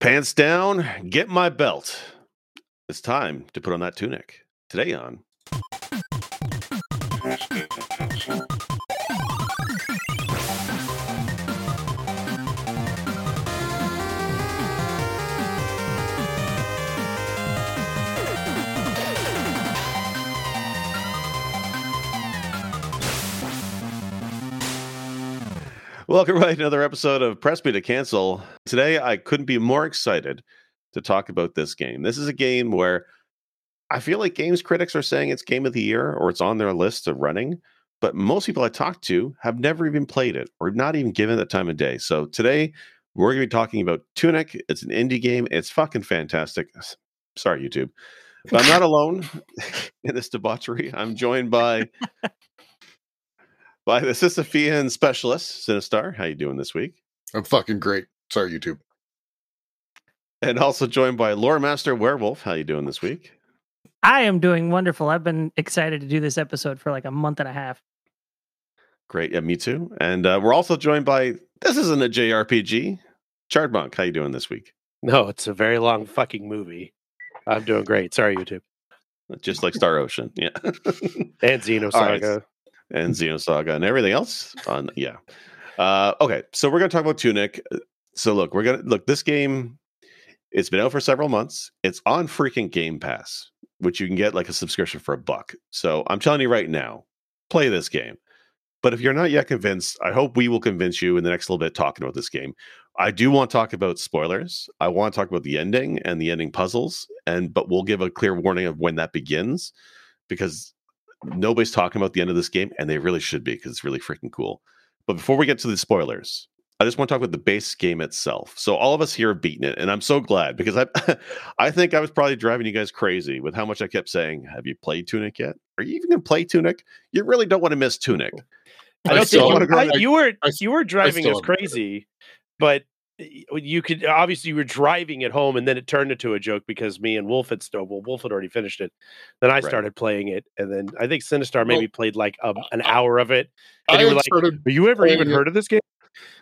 Pants down, get my belt. It's time to put on that tunic. Today on. Welcome right to another episode of Press Me to Cancel. Today, I couldn't be more excited to talk about this game. This is a game where I feel like games critics are saying it's game of the year or it's on their list of running, but most people I talk to have never even played it or not even given it the time of day. So today, we're going to be talking about Tunic. It's an indie game. It's fucking fantastic. Sorry, YouTube. But I'm not alone in this debauchery. I'm joined by by the Sisyphean specialist, Sinistar. How you doing this week? I'm fucking great. Sorry, YouTube. And also joined by Lore Master Werewolf. How you doing this week? I am doing wonderful. I've been excited to do this episode for like a month and a half. Great. Yeah, me too. And uh, we're also joined by this isn't a JRPG. Chardmonk, how you doing this week? No, it's a very long fucking movie. I'm doing great. Sorry, YouTube. Just like Star Ocean. Yeah. and Xenosaga. Right. And Xenosaga and everything else. On yeah. Uh, okay, so we're gonna talk about Tunic. So look, we're gonna look this game. It's been out for several months. It's on freaking Game Pass, which you can get like a subscription for a buck. So I'm telling you right now, play this game. But if you're not yet convinced, I hope we will convince you in the next little bit talking about this game. I do want to talk about spoilers. I want to talk about the ending and the ending puzzles, and but we'll give a clear warning of when that begins because nobody's talking about the end of this game, and they really should be because it's really freaking cool. But before we get to the spoilers, I just want to talk about the base game itself. So all of us here have beaten it, and I'm so glad because I, I think I was probably driving you guys crazy with how much I kept saying, "Have you played Tunic yet? Are you even going to play Tunic? You really don't want to miss Tunic." I don't think you, I, you were you were driving us crazy, but you could obviously you were driving at home and then it turned into a joke because me and Wolf had still well Wolf had already finished it. Then I right. started playing it and then I think Sinistar maybe well, played like um, a, an hour of it. And I you were like, started "Have you ever even heard of this game?"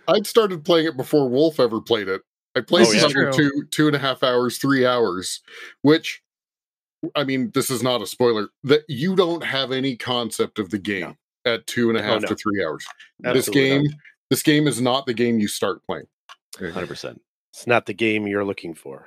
I'd started playing it before Wolf ever played it. I played oh, yeah. under two two and a half hours, three hours, which I mean, this is not a spoiler. That you don't have any concept of the game no. at two and a oh, half oh, no. to three hours. Absolutely this game, not. this game is not the game you start playing. Hundred percent. It's not the game you're looking for.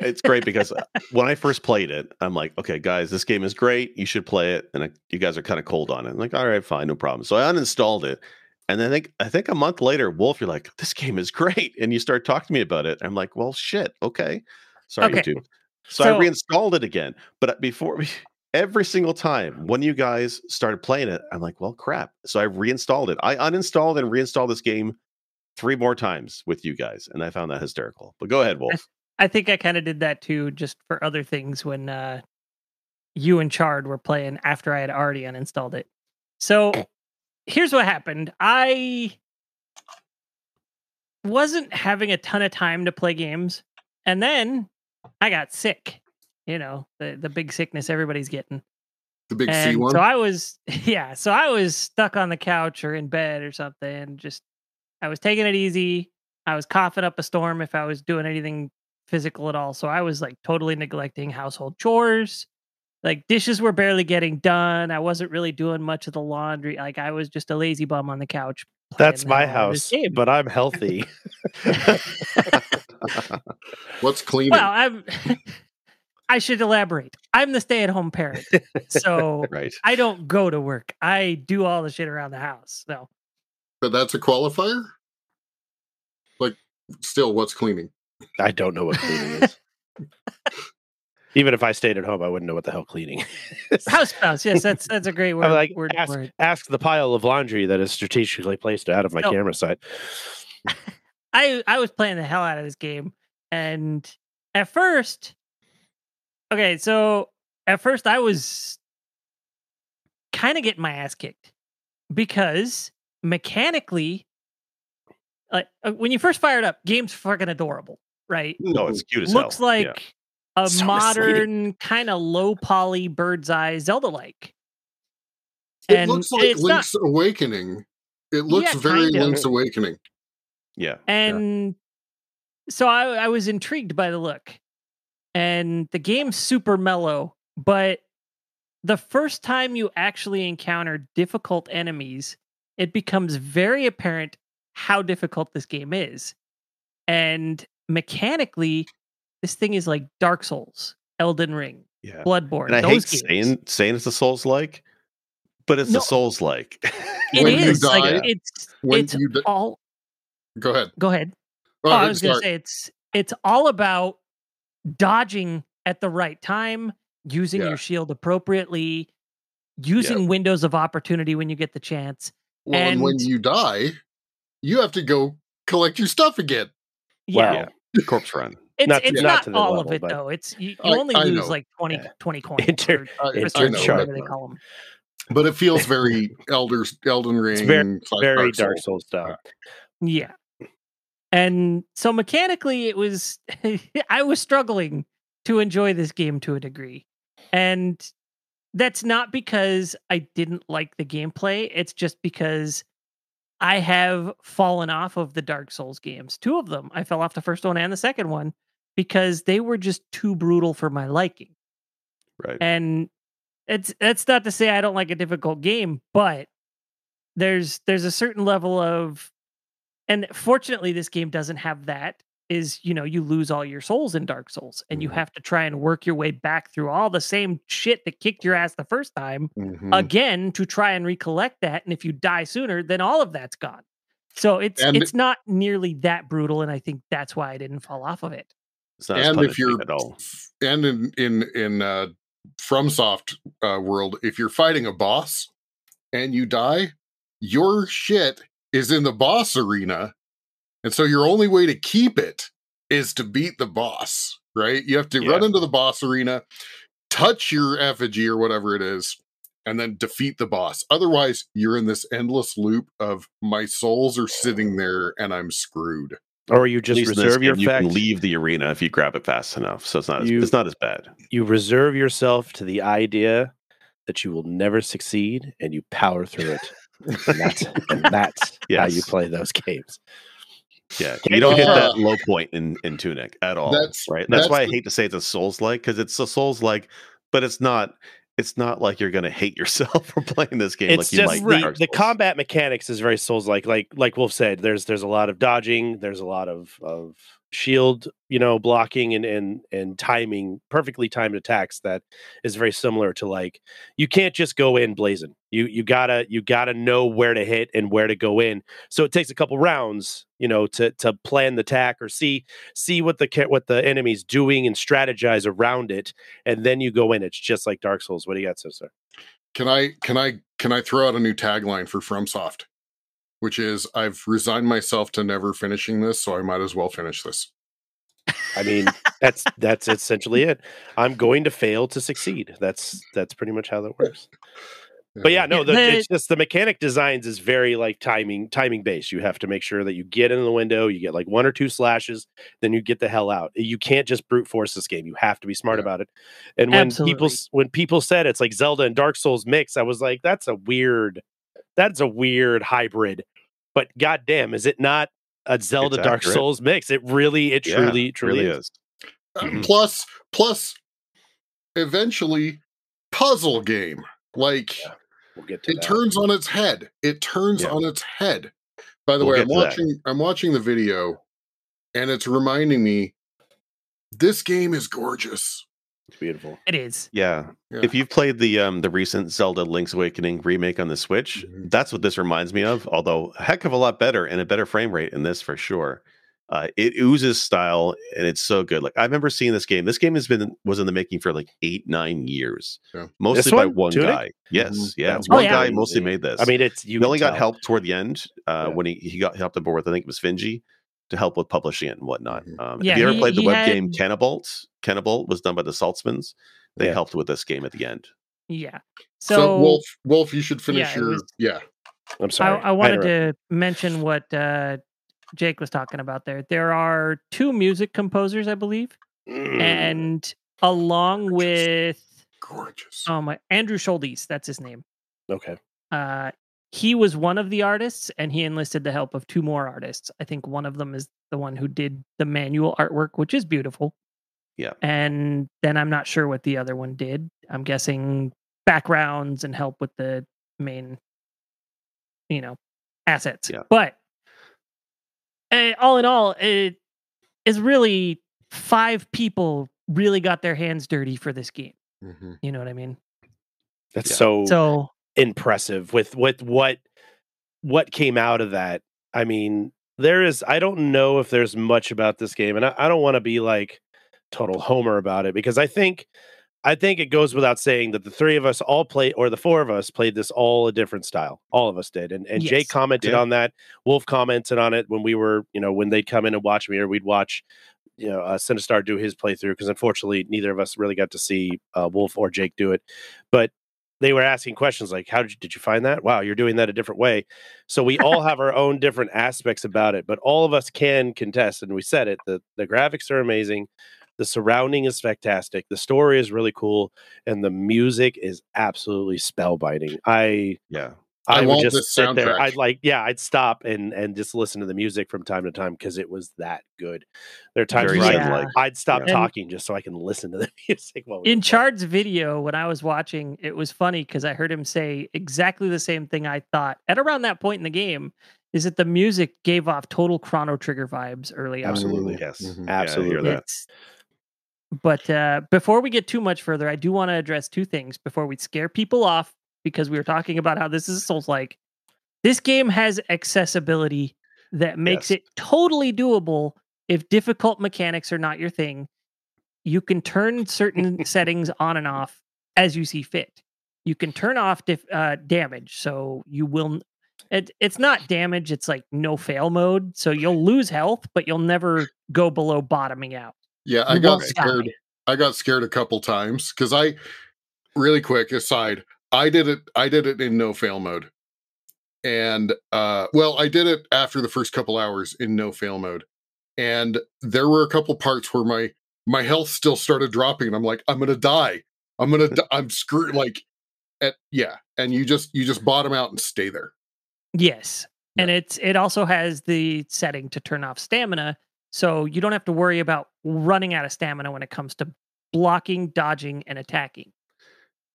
it's great because uh, when I first played it, I'm like, okay, guys, this game is great. You should play it. And I, you guys are kind of cold on it. I'm like, all right, fine, no problem. So I uninstalled it. And then I think I think a month later, Wolf, you're like, this game is great. And you start talking to me about it. I'm like, well, shit, okay. Sorry, okay. YouTube. So, so I reinstalled it again. But before every single time when you guys started playing it, I'm like, well, crap. So I reinstalled it. I uninstalled and reinstalled this game three more times with you guys, and I found that hysterical. But go ahead, Wolf. I think I kind of did that too, just for other things when uh, you and Chard were playing after I had already uninstalled it. So here's what happened. I wasn't having a ton of time to play games, and then I got sick. You know, the the big sickness everybody's getting. The big and C one. So I was, yeah. So I was stuck on the couch or in bed or something, just I was taking it easy. I was coughing up a storm if I was doing anything physical at all. So I was like totally neglecting household chores. Like dishes were barely getting done. I wasn't really doing much of the laundry. Like I was just a lazy bum on the couch. That's my house, but I'm healthy. What's cleaning? Well, I'm. I should elaborate. I'm the stay-at-home parent, so right. I don't go to work. I do all the shit around the house. So but that's a qualifier? Like, still, what's cleaning? I don't know what cleaning is. Even if I stayed at home, I wouldn't know what the hell cleaning is. House spouse, yes, that's that's a great word. like, word, ask, word. ask the pile of laundry that is strategically placed out of my camera side. I I was playing the hell out of this game, and at first, okay, so at first I was kind of getting my ass kicked because mechanically, like uh, when you first fire it up, game's fucking adorable, right? No, it's cute as Looks hell. like yeah. a so modern kind of low poly bird's eye Zelda like. It looks like Link's not... Awakening. It looks yeah, very Link's Awakening. Yeah. And so I, I was intrigued by the look, and the game's super mellow, but the first time you actually encounter difficult enemies, it becomes very apparent how difficult this game is. And mechanically, this thing is like Dark Souls, Elden Ring, yeah. Bloodborne. And I hate games. saying saying it's a Souls like, but it's no, a Souls like. it is die, like it's it's di- all. Go ahead. Go ahead. oh, oh I was going to say it's it's all about dodging at the right time, using yeah. your shield appropriately, using yep. windows of opportunity when you get the chance. Well, and, and when you die, you have to go collect your stuff again. Yeah. Wow. Corpse run. It's not, it's not, not all level, of it though. It's you, you I, only I lose know. like 20, yeah. 20 coins. Inter, or, inter, whatever they call them. But it feels very Elder Elden Ring. It's very, very Dark Souls style. Uh, yeah. And so mechanically it was I was struggling to enjoy this game to a degree. And that's not because I didn't like the gameplay. It's just because I have fallen off of the Dark Souls games. Two of them. I fell off the first one and the second one because they were just too brutal for my liking. Right. And it's that's not to say I don't like a difficult game, but there's there's a certain level of and fortunately this game doesn't have that is you know you lose all your souls in dark souls and you mm-hmm. have to try and work your way back through all the same shit that kicked your ass the first time mm-hmm. again to try and recollect that and if you die sooner then all of that's gone so it's and it's not nearly that brutal and i think that's why i didn't fall off of it and if you're at all. and in in in uh FromSoft uh, world if you're fighting a boss and you die your shit is in the boss arena and so your only way to keep it is to beat the boss, right? You have to yeah. run into the boss arena, touch your effigy or whatever it is, and then defeat the boss. Otherwise, you're in this endless loop of my souls are sitting there and I'm screwed. Or you just reserve your you can leave the arena if you grab it fast enough. So it's not as, it's not as bad. You reserve yourself to the idea that you will never succeed and you power through it. and that's, and that's yes. how you play those games. Yeah, you don't hit uh that low point in in Tunic at all. That's right. That's, that's why I hate to say it's a Souls like because it's a Souls like, but it's not. It's not like you're going to hate yourself for playing this game. It's like just the, the combat mechanics is very Souls like. Like like Wolf said, there's there's a lot of dodging. There's a lot of of shield you know blocking and and and timing perfectly timed attacks that is very similar to like you can't just go in blazing. You you gotta you gotta know where to hit and where to go in. So it takes a couple rounds you know to to plan the attack or see see what the what the enemy's doing and strategize around it and then you go in. It's just like dark souls. What do you got sister can i can i can i throw out a new tagline for fromsoft which is I've resigned myself to never finishing this, so I might as well finish this. I mean, that's that's essentially it. I'm going to fail to succeed. That's that's pretty much how that works. But yeah, no, the, it's just the mechanic designs is very like timing timing based. You have to make sure that you get in the window, you get like one or two slashes, then you get the hell out. You can't just brute force this game. You have to be smart yeah. about it. And when Absolutely. people when people said it's like Zelda and Dark Souls mix, I was like, that's a weird that's a weird hybrid. But goddamn, is it not a Zelda Dark Souls mix? It really, it yeah, truly, truly really is. is. Uh, mm-hmm. plus, plus, eventually, puzzle game. Like yeah, we'll get it that. turns on its head. It turns yeah. on its head. By the we'll way, I'm watching. That. I'm watching the video, and it's reminding me. This game is gorgeous. It's beautiful. It is. Yeah. yeah. If you've played the um the recent Zelda Link's Awakening remake on the Switch, mm-hmm. that's what this reminds me of. Although a heck of a lot better and a better frame rate in this for sure. Uh, it oozes style and it's so good. Like I remember seeing this game. This game has been was in the making for like eight nine years, yeah. mostly by one guy. Yes, mm-hmm. yeah, one guy mostly made this. I mean, it's you. He only got help toward the end uh, yeah. when he he got helped on board with I think it was Finji to help with publishing it and whatnot. Mm-hmm. Um, yeah, have you ever he, played the web had... game Canabalt? Canabalt was done by the Saltsmans. They yeah. helped with this game at the end. Yeah. So, so Wolf, Wolf, you should finish yeah, your. Was... yeah. I'm sorry. I, I wanted to mention what uh, Jake was talking about there. There are two music composers, I believe, mm. and along with gorgeous. Oh my, Andrew Shouldice, that's his name. Okay. Uh, he was one of the artists and he enlisted the help of two more artists. I think one of them is the one who did the manual artwork, which is beautiful. Yeah. And then I'm not sure what the other one did. I'm guessing backgrounds and help with the main, you know, assets. Yeah. But uh, all in all, it is really five people really got their hands dirty for this game. Mm-hmm. You know what I mean? That's yeah. so so impressive with with what what came out of that. I mean, there is I don't know if there's much about this game, and I, I don't want to be like total homer about it because I think I think it goes without saying that the three of us all played, or the four of us played this all a different style. All of us did, and and yes. Jake commented yeah. on that. Wolf commented on it when we were, you know, when they'd come in and watch me, or we'd watch, you know, uh, Sinistar do his playthrough because unfortunately neither of us really got to see uh, Wolf or Jake do it. But they were asking questions like how did you, did you find that? Wow you're doing that a different way. So we all have our own different aspects about it but all of us can contest and we said it the, the graphics are amazing the surrounding is fantastic the story is really cool and the music is absolutely spellbinding. I yeah I, I would just sit there. I'd like, yeah, I'd stop and and just listen to the music from time to time because it was that good. There are times Very where I'd, like, I'd stop yeah. talking just so I can listen to the music. in Chard's video, when I was watching, it was funny because I heard him say exactly the same thing I thought at around that point in the game. Is that the music gave off total Chrono Trigger vibes early on? Absolutely, yes, mm-hmm. absolutely. Yeah, but uh, before we get too much further, I do want to address two things before we scare people off because we were talking about how this is Souls like. This game has accessibility that makes yes. it totally doable if difficult mechanics are not your thing. You can turn certain settings on and off as you see fit. You can turn off dif- uh, damage, so you will. It, it's not damage; it's like no fail mode. So you'll lose health, but you'll never go below bottoming out. Yeah, I got scared. I got scared a couple times because I, really quick aside, I did it. I did it in no fail mode, and uh, well, I did it after the first couple hours in no fail mode, and there were a couple parts where my my health still started dropping, and I'm like, I'm gonna die. I'm gonna. Di- I'm screwed. Like, at yeah, and you just you just bottom out and stay there. Yes, yeah. and it's it also has the setting to turn off stamina, so you don't have to worry about running out of stamina when it comes to blocking, dodging, and attacking.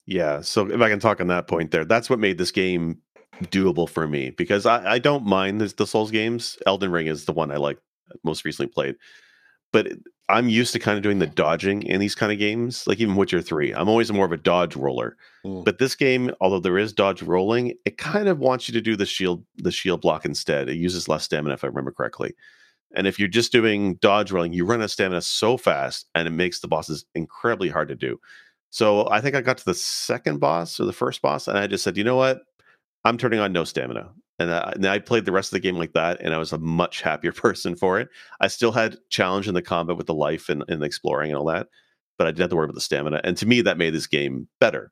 Yeah. So if I can talk on that point there, that's what made this game doable for me because I, I don't mind the, the Souls games. Elden Ring is the one I like most recently played. But I'm used to kind of doing the dodging in these kind of games, like even Witcher 3. I'm always more of a dodge roller. Mm. But this game, although there is dodge rolling, it kind of wants you to do the shield the shield block instead. It uses less stamina if I remember correctly. And if you're just doing dodge rolling, you run out of stamina so fast and it makes the bosses incredibly hard to do. So I think I got to the second boss or the first boss, and I just said, you know what? I'm turning on no stamina. And I, and I played the rest of the game like that, and I was a much happier person for it. I still had challenge in the combat with the life and, and exploring and all that, but I didn't have to worry about the stamina. And to me, that made this game better.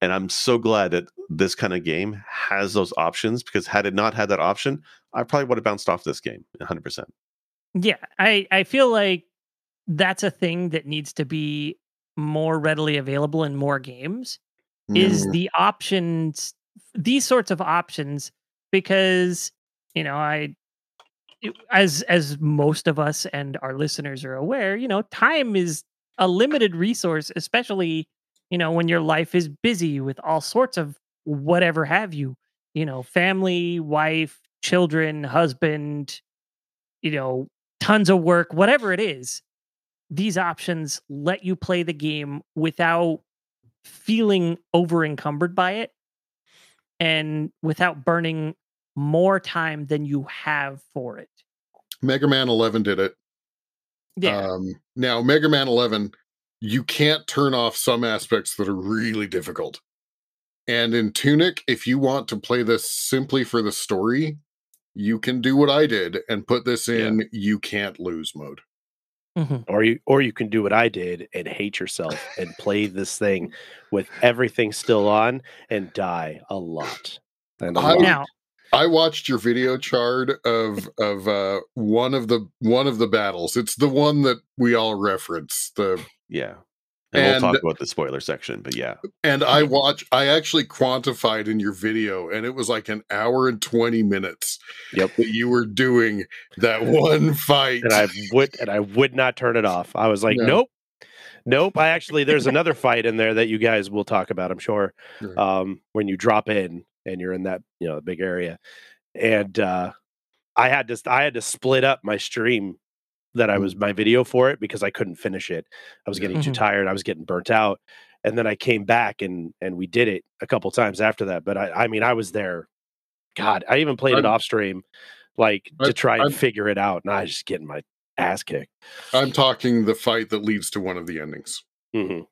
And I'm so glad that this kind of game has those options because had it not had that option, I probably would have bounced off this game 100%. Yeah, I, I feel like that's a thing that needs to be more readily available in more games mm. is the options these sorts of options because you know i as as most of us and our listeners are aware you know time is a limited resource especially you know when your life is busy with all sorts of whatever have you you know family wife children husband you know tons of work whatever it is these options let you play the game without feeling over encumbered by it and without burning more time than you have for it. Mega Man 11 did it. Yeah. Um, now, Mega Man 11, you can't turn off some aspects that are really difficult. And in Tunic, if you want to play this simply for the story, you can do what I did and put this in yeah. you can't lose mode. Mm-hmm. Or you or you can do what I did and hate yourself and play this thing with everything still on and die a lot. And I, now I watched your video Chard of of uh, one of the one of the battles. It's the one that we all reference. The yeah. And, and, we'll talk about the spoiler section, but yeah. And I watch I actually quantified in your video and it was like an hour and 20 minutes yep. that you were doing that one fight. And I would and I would not turn it off. I was like, no. nope. Nope. I actually there's another fight in there that you guys will talk about, I'm sure. Um, when you drop in and you're in that, you know, big area. And uh I had to I had to split up my stream that I mm. was my video for it because I couldn't finish it. I was getting mm-hmm. too tired. I was getting burnt out. And then I came back and and we did it a couple times after that. But I I mean I was there. God, I even played I'm, it off stream, like to try and I'm, figure it out. And I was just getting my ass kicked. I'm talking the fight that leads to one of the endings. Mm-hmm.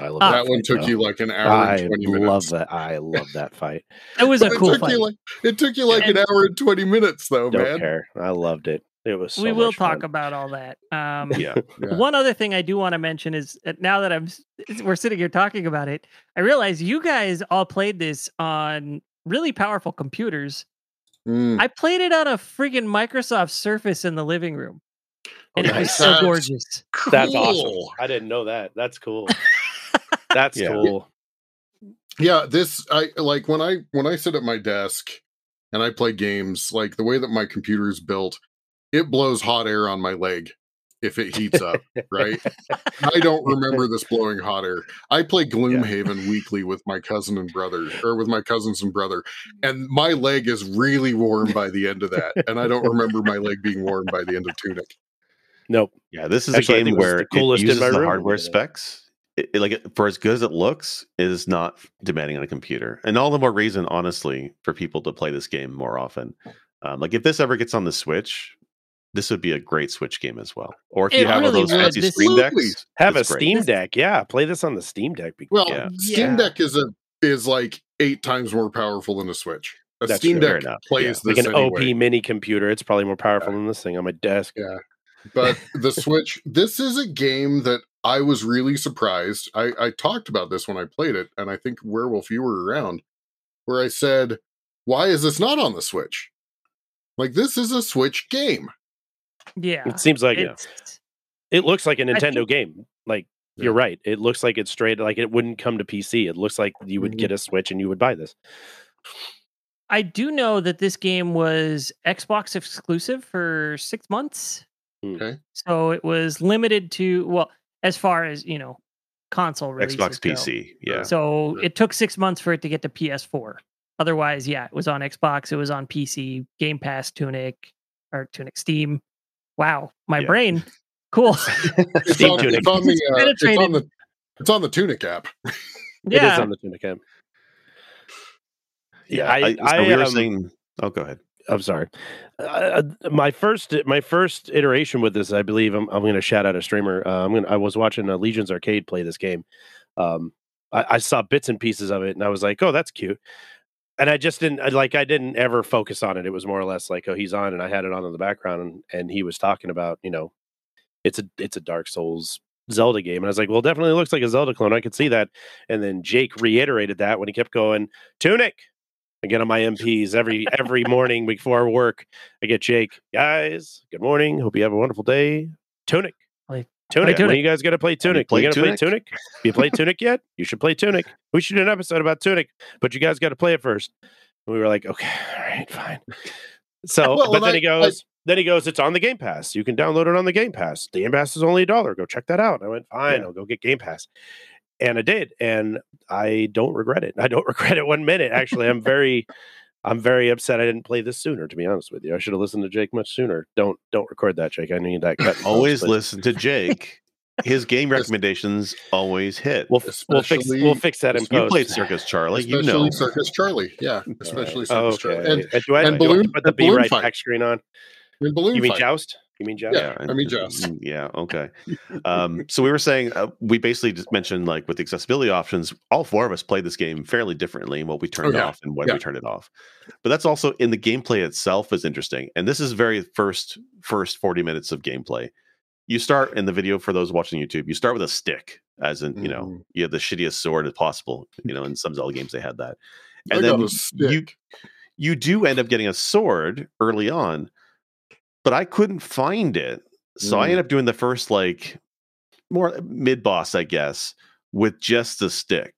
I love that, that one. Took though. you like an hour I and twenty minutes. love that. I love that fight. it was a cool fight. Like, it took you like and, an hour and twenty minutes, though, don't man. Care. I loved it. It was. So we will talk fun. about all that. Um, yeah. yeah. One other thing I do want to mention is uh, now that I'm we're sitting here talking about it, I realize you guys all played this on really powerful computers. Mm. I played it on a freaking Microsoft Surface in the living room, and it was so gorgeous. Cool. That's awesome. I didn't know that. That's cool. That's yeah. cool. Yeah, this I like when I when I sit at my desk and I play games, like the way that my computer is built, it blows hot air on my leg if it heats up, right? I don't remember this blowing hot air. I play Gloomhaven yeah. weekly with my cousin and brother, or with my cousins and brother, and my leg is really warm by the end of that. And I don't remember my leg being warm by the end of Tunic. Nope. Yeah, this is Actually, a game where the coolest it uses the hardware specs it, it, like for as good as it looks, it is not demanding on a computer, and all the more reason, honestly, for people to play this game more often. Um, like if this ever gets on the Switch, this would be a great Switch game as well. Or if it you have really those fancy this Steam decks, have a great. Steam Deck. Yeah, play this on the Steam Deck. Because, Well, yeah. Steam yeah. Deck is a is like eight times more powerful than a Switch. A That's Steam Deck plays yeah. like an anyway. OP mini computer. It's probably more powerful than this thing on my desk. Yeah, but the Switch. this is a game that I was really surprised. I, I talked about this when I played it, and I think Werewolf, you were around, where I said, Why is this not on the Switch? Like, this is a Switch game. Yeah. It seems like it. It looks like a Nintendo think, game. Like, yeah. you're right. It looks like it's straight, like it wouldn't come to PC. It looks like you would mm-hmm. get a Switch and you would buy this. I do know that this game was Xbox exclusive for six months. Hmm. Okay. So it was limited to, well, as far as you know console releases Xbox PC. Yeah. So it took six months for it to get to PS4. Otherwise, yeah, it was on Xbox, it was on PC, Game Pass, Tunic, or Tunic Steam. Wow, my yeah. brain. Cool. it's, on, it's, on, the, uh, it's, on the it's on the Tunic app. yeah. It is on the Tunic app. Yeah, I, I, I we were um, saying. Oh, go ahead. I'm sorry. Uh, my first my first iteration with this, I believe, I'm, I'm going to shout out a streamer. Uh, I'm going I was watching uh, Legions Arcade play this game. Um, I, I, saw bits and pieces of it, and I was like, "Oh, that's cute." And I just didn't like. I didn't ever focus on it. It was more or less like, "Oh, he's on," and I had it on in the background, and, and he was talking about, you know, it's a it's a Dark Souls Zelda game. And I was like, well, definitely looks like a Zelda clone. I could see that. And then Jake reiterated that when he kept going, Tunic, I get on my MPs every every morning before work. I get Jake, guys. Good morning. Hope you have a wonderful day. Tunic. Tunic. Play When you guys got to play Tunic? Play you gonna play Tunic? you play Tunic yet? You should play Tunic. We should do an episode about Tunic, but you guys got to play it first. And we were like, okay, all right, fine. So, well, but then I, he goes, I, then he goes, it's on the Game Pass. You can download it on the Game Pass. The Game Pass is only a dollar. Go check that out. I went, fine, yeah. I'll go get Game Pass and I did, and I don't regret it. I don't regret it one minute. Actually, I'm very, I'm very upset I didn't play this sooner. To be honest with you, I should have listened to Jake much sooner. Don't don't record that, Jake. I need that cut. always but... listen to Jake. His game recommendations always hit. We'll, we'll fix we'll fix that in post. You played Circus Charlie, you know Circus Charlie, yeah, especially Circus okay. Charlie, and, and, do I, and do balloon, I put the B right back screen on. And balloon you mean fight. Joust? You mean Joust? Yeah, I mean Joust. Mm, yeah, okay. Um, so we were saying uh, we basically just mentioned like with the accessibility options, all four of us played this game fairly differently in what we turned oh, off and when yeah. we turned it off. But that's also in the gameplay itself is interesting. And this is very first first 40 minutes of gameplay. You start in the video for those watching YouTube, you start with a stick, as in, mm-hmm. you know, mm-hmm. you have the shittiest sword as possible. You know, in some Zelda games they had that. And I then you you do end up getting a sword early on but I couldn't find it. So mm. I ended up doing the first like more mid boss, I guess, with just the stick.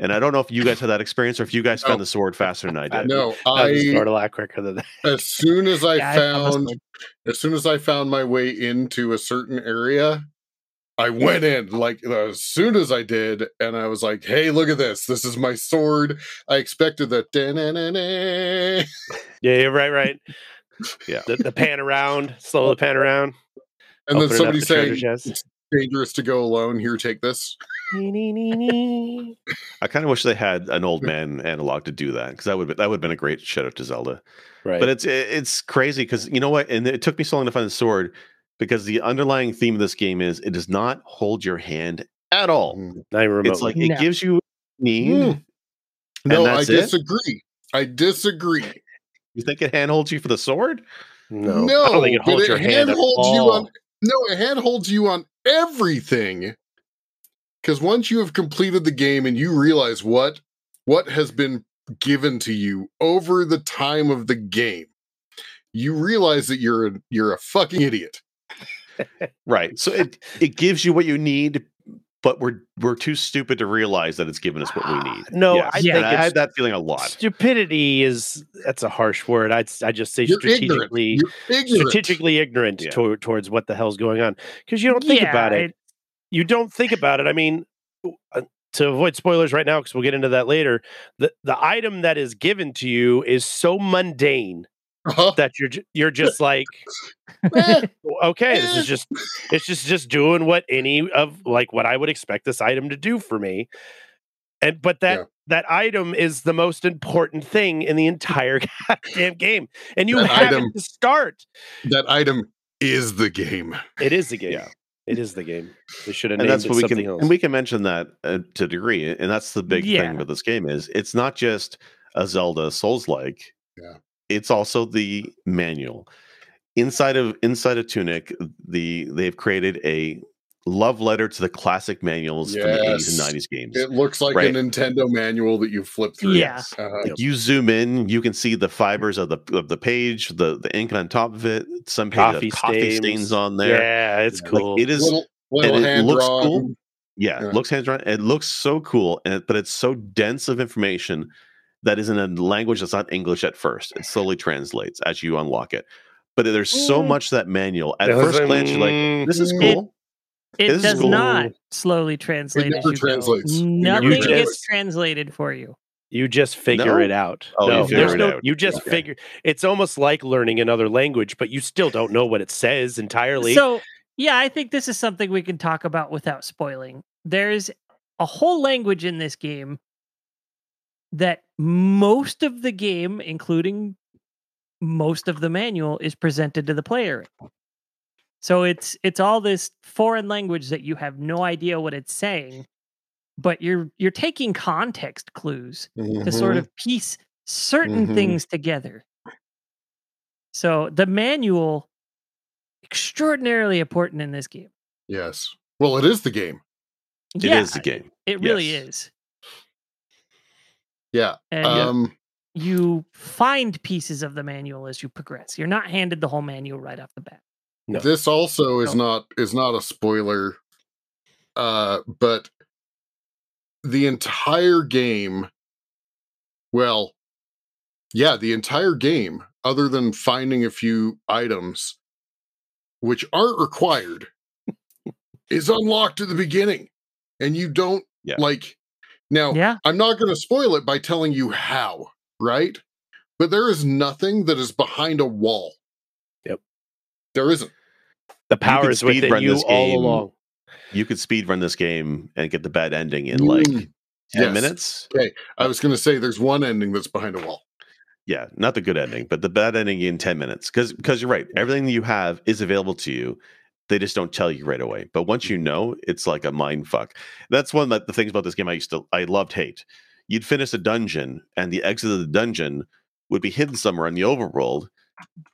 And I don't know if you guys had that experience or if you guys no. found the sword faster than I did. No, I start a lot quicker than that. As soon as I yeah, found, I as soon as I found my way into a certain area, I went in like as soon as I did, and I was like, "Hey, look at this! This is my sword." I expected that. Yeah, yeah, right, right. Yeah, the, the pan around, slow the pan around, and then somebody saying, "It's dangerous to go alone." Here, take this. I kind of wish they had an old man analog to do that because that would that would have been a great shout out to Zelda. Right. But it's it's crazy because you know what, and it took me so long to find the sword because the underlying theme of this game is it does not hold your hand at all. Mm, not remotely. It's like it no. gives you need. Mm. No, I disagree. It? I disagree. You think it hand holds you for the sword? No, no, I don't think it holds your hand, hand holds you on. No, it hand holds you on everything because once you have completed the game and you realize what what has been given to you over the time of the game, you realize that you're a, you're a fucking idiot. right. So it it gives you what you need, but we're we're too stupid to realize that it's given us what we need. No, yes. I, yeah, I had that feeling a lot. Stupidity is that's a harsh word. I'd I just say You're strategically ignorant. strategically ignorant yeah. to, towards what the hell's going on because you don't think yeah, about it you don't think about it. I mean, uh, to avoid spoilers right now, because we'll get into that later, the, the item that is given to you is so mundane uh-huh. that you're you're just like, eh, okay, this is just it's just just doing what any of like what I would expect this item to do for me. And but that yeah. that item is the most important thing in the entire goddamn game, and you that have item, to start. That item is the game. It is the game. Yeah. It is the game. They should have and named that's what we can, else. And we can mention that uh, to a degree, and that's the big yeah. thing with this game is it's not just a Zelda Souls like. Yeah. It's also the manual inside of inside of Tunic. The they've created a love letter to the classic manuals yes. from the 80s and 90s games. It looks like right? a Nintendo manual that you flip through. Yeah. Uh, like you zoom in, you can see the fibers of the of the page, the the ink on top of it. Some coffee, coffee stains. on there. Yeah, it's cool. Like it is little, little it looks drawn. cool. Yeah, yeah, it looks hand drawn. It looks so cool, and it, but it's so dense of information that is in a language that's not English at first. It slowly translates as you unlock it. But there's so mm. much that manual. At first glance, you're like, "This is cool." It does cool. not slowly translate. It never translates. Nothing never gets translated for you. You just figure no? it out. Oh, no, you there's no. Out. You just okay. figure. It's almost like learning another language, but you still don't know what it says entirely. So, yeah, I think this is something we can talk about without spoiling. There's a whole language in this game that most of the game, including most of the manual, is presented to the player. So it's it's all this foreign language that you have no idea what it's saying, but you're you're taking context clues mm-hmm. to sort mm-hmm. of piece certain mm-hmm. things together. So the manual extraordinarily important in this game. Yes. Well, it is the game. It yeah, is the game. It really yes. is. Yeah. And um you find pieces of the manual as you progress. You're not handed the whole manual right off the bat. No. This also is no. not is not a spoiler, uh, but the entire game. Well, yeah, the entire game, other than finding a few items, which aren't required, is unlocked at the beginning, and you don't yeah. like. Now, yeah. I'm not going to spoil it by telling you how, right? But there is nothing that is behind a wall. Yep. There isn't. The power is within you all along. You could speed run this game and get the bad ending in like mm, 10 yes. minutes. Okay. I was going to say there's one ending that's behind a wall. Yeah, not the good ending, but the bad ending in 10 minutes. Because because you're right. Everything that you have is available to you. They just don't tell you right away. But once you know, it's like a mind fuck. That's one of the things about this game I used to I loved hate. You'd finish a dungeon and the exit of the dungeon would be hidden somewhere in the overworld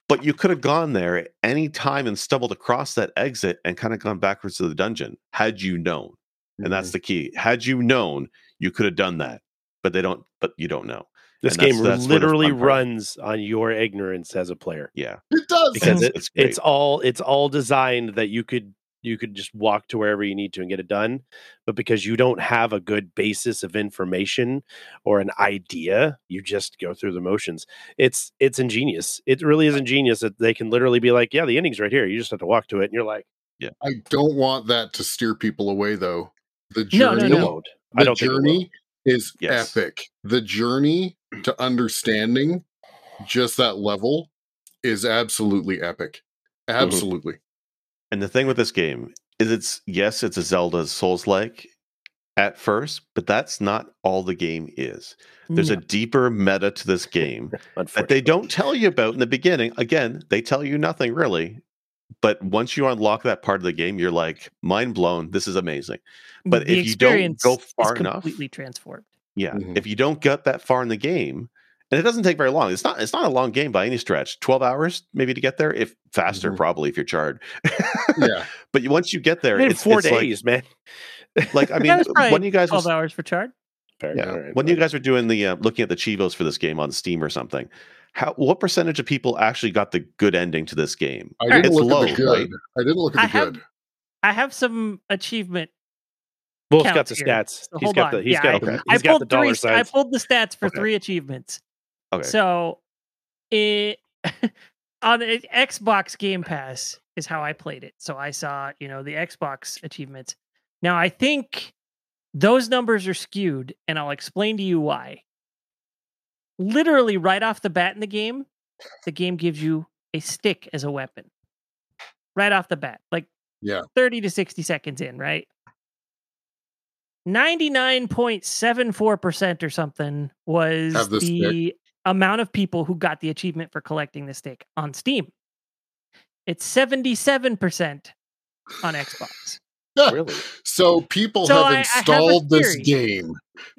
but you could have gone there at any time and stumbled across that exit and kind of gone backwards to the dungeon had you known. Mm-hmm. And that's mm-hmm. the key. Had you known, you could have done that. But they don't but you don't know. This game that's literally runs on your ignorance as a player. Yeah. It does. Because it, it's, it's all it's all designed that you could you could just walk to wherever you need to and get it done. But because you don't have a good basis of information or an idea, you just go through the motions. It's it's ingenious. It really is ingenious that they can literally be like, yeah, the ending's right here. You just have to walk to it, and you're like, yeah. I don't want that to steer people away, though. The journey, no, no, no. The I don't journey is yes. epic. The journey to understanding just that level is absolutely epic. Mm-hmm. Absolutely. Mm-hmm. And the thing with this game is it's yes, it's a Zelda Souls like at first, but that's not all the game is. There's no. a deeper meta to this game that they don't tell you about in the beginning. Again, they tell you nothing really. But once you unlock that part of the game, you're like mind blown. This is amazing. But the if you don't go far enough, completely transformed. Yeah, mm-hmm. if you don't get that far in the game, and it doesn't take very long. It's not. It's not a long game by any stretch. Twelve hours maybe to get there, if faster, mm-hmm. probably if you're Chard. yeah, but once you get there, it's four it's days, like, man. like I mean, when you guys twelve was, hours for chard. Fair, yeah, right, when right. you guys were doing the uh, looking at the chivos for this game on Steam or something, how what percentage of people actually got the good ending to this game? I didn't it's look low, at the good. Right? I didn't look at the I good. Have, I have some achievement Wolf's got the stats. So he's got on. the he's yeah, got, I, he's I got the dollar three, signs. I pulled the stats for okay. three achievements. Okay. So it on the Xbox Game Pass is how I played it. So I saw, you know, the Xbox achievements. Now I think those numbers are skewed, and I'll explain to you why. Literally right off the bat in the game, the game gives you a stick as a weapon. Right off the bat. Like yeah. 30 to 60 seconds in, right? 99.74% or something was the, the amount of people who got the achievement for collecting the stick on Steam. It's 77% on Xbox. Really? So people so have I, installed I have this game.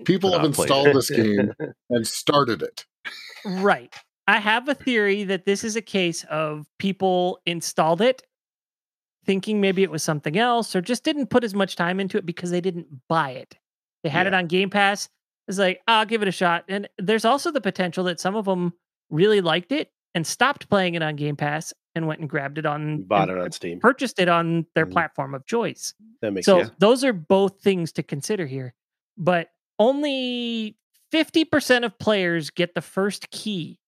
People have installed this game and started it. Right. I have a theory that this is a case of people installed it thinking maybe it was something else or just didn't put as much time into it because they didn't buy it. They had yeah. it on Game Pass. It's like, I'll give it a shot. And there's also the potential that some of them really liked it and stopped playing it on Game Pass and went and grabbed it on bought it on Steam. Purchased it on their mm-hmm. platform of choice. That makes so sense. those are both things to consider here. But only 50% of players get the first key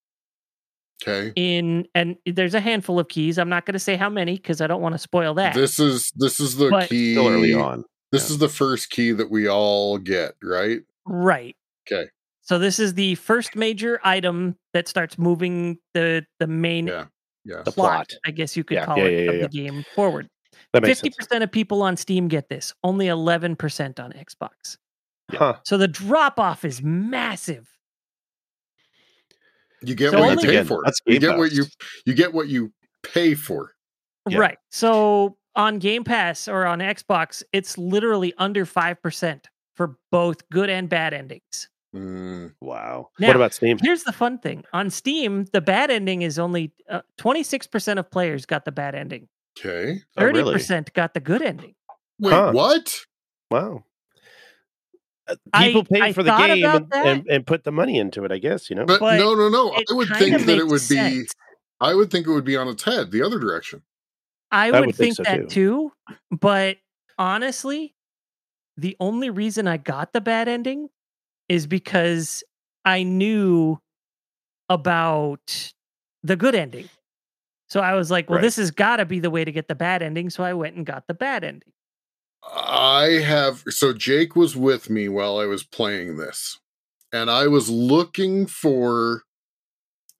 Okay. In and there's a handful of keys. I'm not going to say how many because I don't want to spoil that. This is this is the but key still early on. This yeah. is the first key that we all get, right? Right. Okay. So this is the first major item that starts moving the the main yeah. Yeah. The plot, I guess you could yeah. call yeah, it, of the game forward. Fifty percent of people on Steam get this. Only eleven percent on Xbox. Huh. So the drop off is massive. You get so what you pay again, for. You get what you you get what you pay for. Yeah. Right. So on Game Pass or on Xbox, it's literally under five percent for both good and bad endings. Mm, wow. Now, what about Steam? Here's the fun thing: on Steam, the bad ending is only uh, twenty six percent of players got the bad ending. Okay. 30% got the good ending. Wait, huh. what? Wow. Uh, people I, pay I for the game and, and, and, put the money into it, I guess, you know. But, but no, no, no. I would think that it would sense. be. I would think it would be on its head, the other direction. I would, would think, think so that too. too. But honestly, the only reason I got the bad ending is because I knew about the good ending. So I was like, well, right. this has got to be the way to get the bad ending. So I went and got the bad ending. I have so Jake was with me while I was playing this, and I was looking for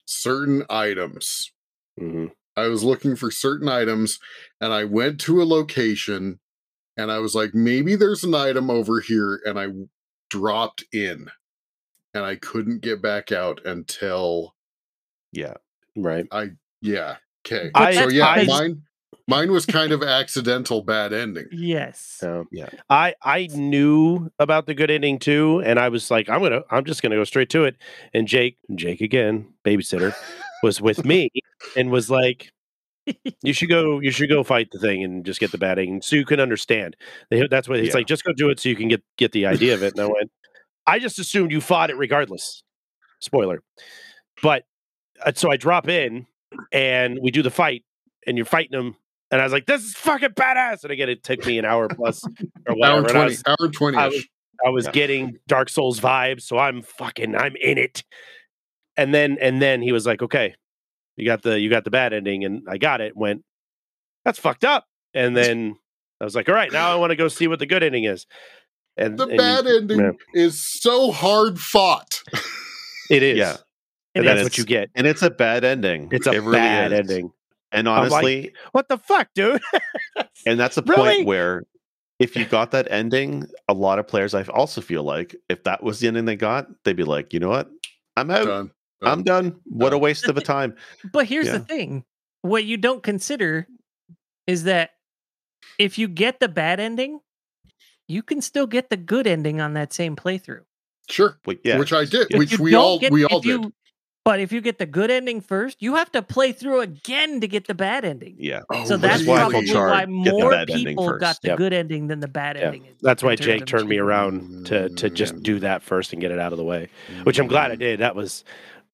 certain items. Mm-hmm. I was looking for certain items, and I went to a location, and I was like, maybe there's an item over here, and I dropped in, and I couldn't get back out until, yeah, right. I yeah. Okay. I, so yeah, I, mine Mine was kind of accidental bad ending. Yes. Um, yeah. I I knew about the good ending too, and I was like, I'm gonna, I'm just gonna go straight to it. And Jake, Jake again, babysitter, was with me and was like, you should go, you should go fight the thing and just get the batting, so you can understand. That's what it's yeah. like. Just go do it so you can get get the idea of it. And I went, I just assumed you fought it regardless. Spoiler, but uh, so I drop in and we do the fight, and you're fighting them and I was like, "This is fucking badass!" And again, it took me an hour plus or whatever. Hour twenty, was, hour twenty. I was, I was yeah. getting Dark Souls vibes, so I'm fucking, I'm in it. And then, and then he was like, "Okay, you got the, you got the bad ending," and I got it. Went, that's fucked up. And then I was like, "All right, now I want to go see what the good ending is." And the and bad you, ending man. is so hard fought. It is, yeah. And that's what you get. And it's a bad ending. It's a it really bad is. ending. And honestly, like, what the fuck, dude? and that's a really? point where if you got that ending, a lot of players I also feel like if that was the ending they got, they'd be like, you know what? I'm out. Done. Done. I'm um, done. What a waste of a time. But here's yeah. the thing. What you don't consider is that if you get the bad ending, you can still get the good ending on that same playthrough. Sure. yeah. Which I did, which we all get, we all did. You, but if you get the good ending first, you have to play through again to get the bad ending. Yeah. Oh, so that's probably why more people got the yep. good ending than the bad ending. That's why Jake turned me around to to just yeah. do that first and get it out of the way, which I'm glad I did. That was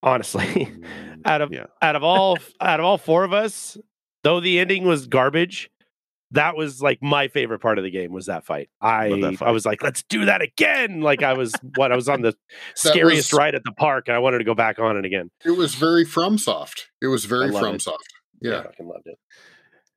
honestly mm, out of yeah. out of all out of all four of us, though the ending was garbage, that was like my favorite part of the game was that fight. I that fight. I was like, let's do that again. Like I was what I was on the scariest was, ride at the park, and I wanted to go back on it again. It was very FromSoft. It was very FromSoft. Yeah. yeah, I fucking loved it.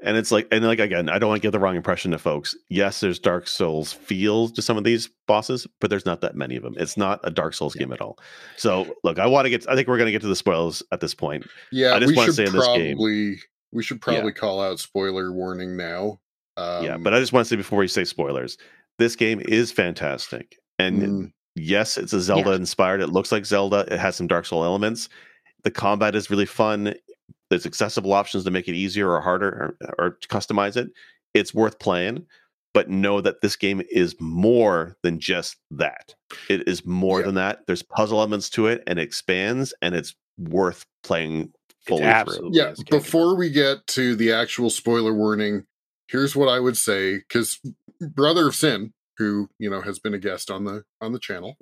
And it's like, and like again, I don't want to give the wrong impression to folks. Yes, there's Dark Souls feels to some of these bosses, but there's not that many of them. It's not a Dark Souls yeah. game at all. So, look, I want to get. I think we're going to get to the spoilers at this point. Yeah, I just want to say probably, in this game, we should probably yeah. call out spoiler warning now um, yeah, but I just want to say before we say spoilers, this game is fantastic. And mm. yes, it's a Zelda yeah. inspired. It looks like Zelda. It has some Dark Soul elements. The combat is really fun. There's accessible options to make it easier or harder or, or customize it. It's worth playing, but know that this game is more than just that. It is more yeah. than that. There's puzzle elements to it and it expands and it's worth playing fully through. Yeah, before we get to the actual spoiler warning, here's what I would say because Brother of Sin, who you know has been a guest on the on the channel,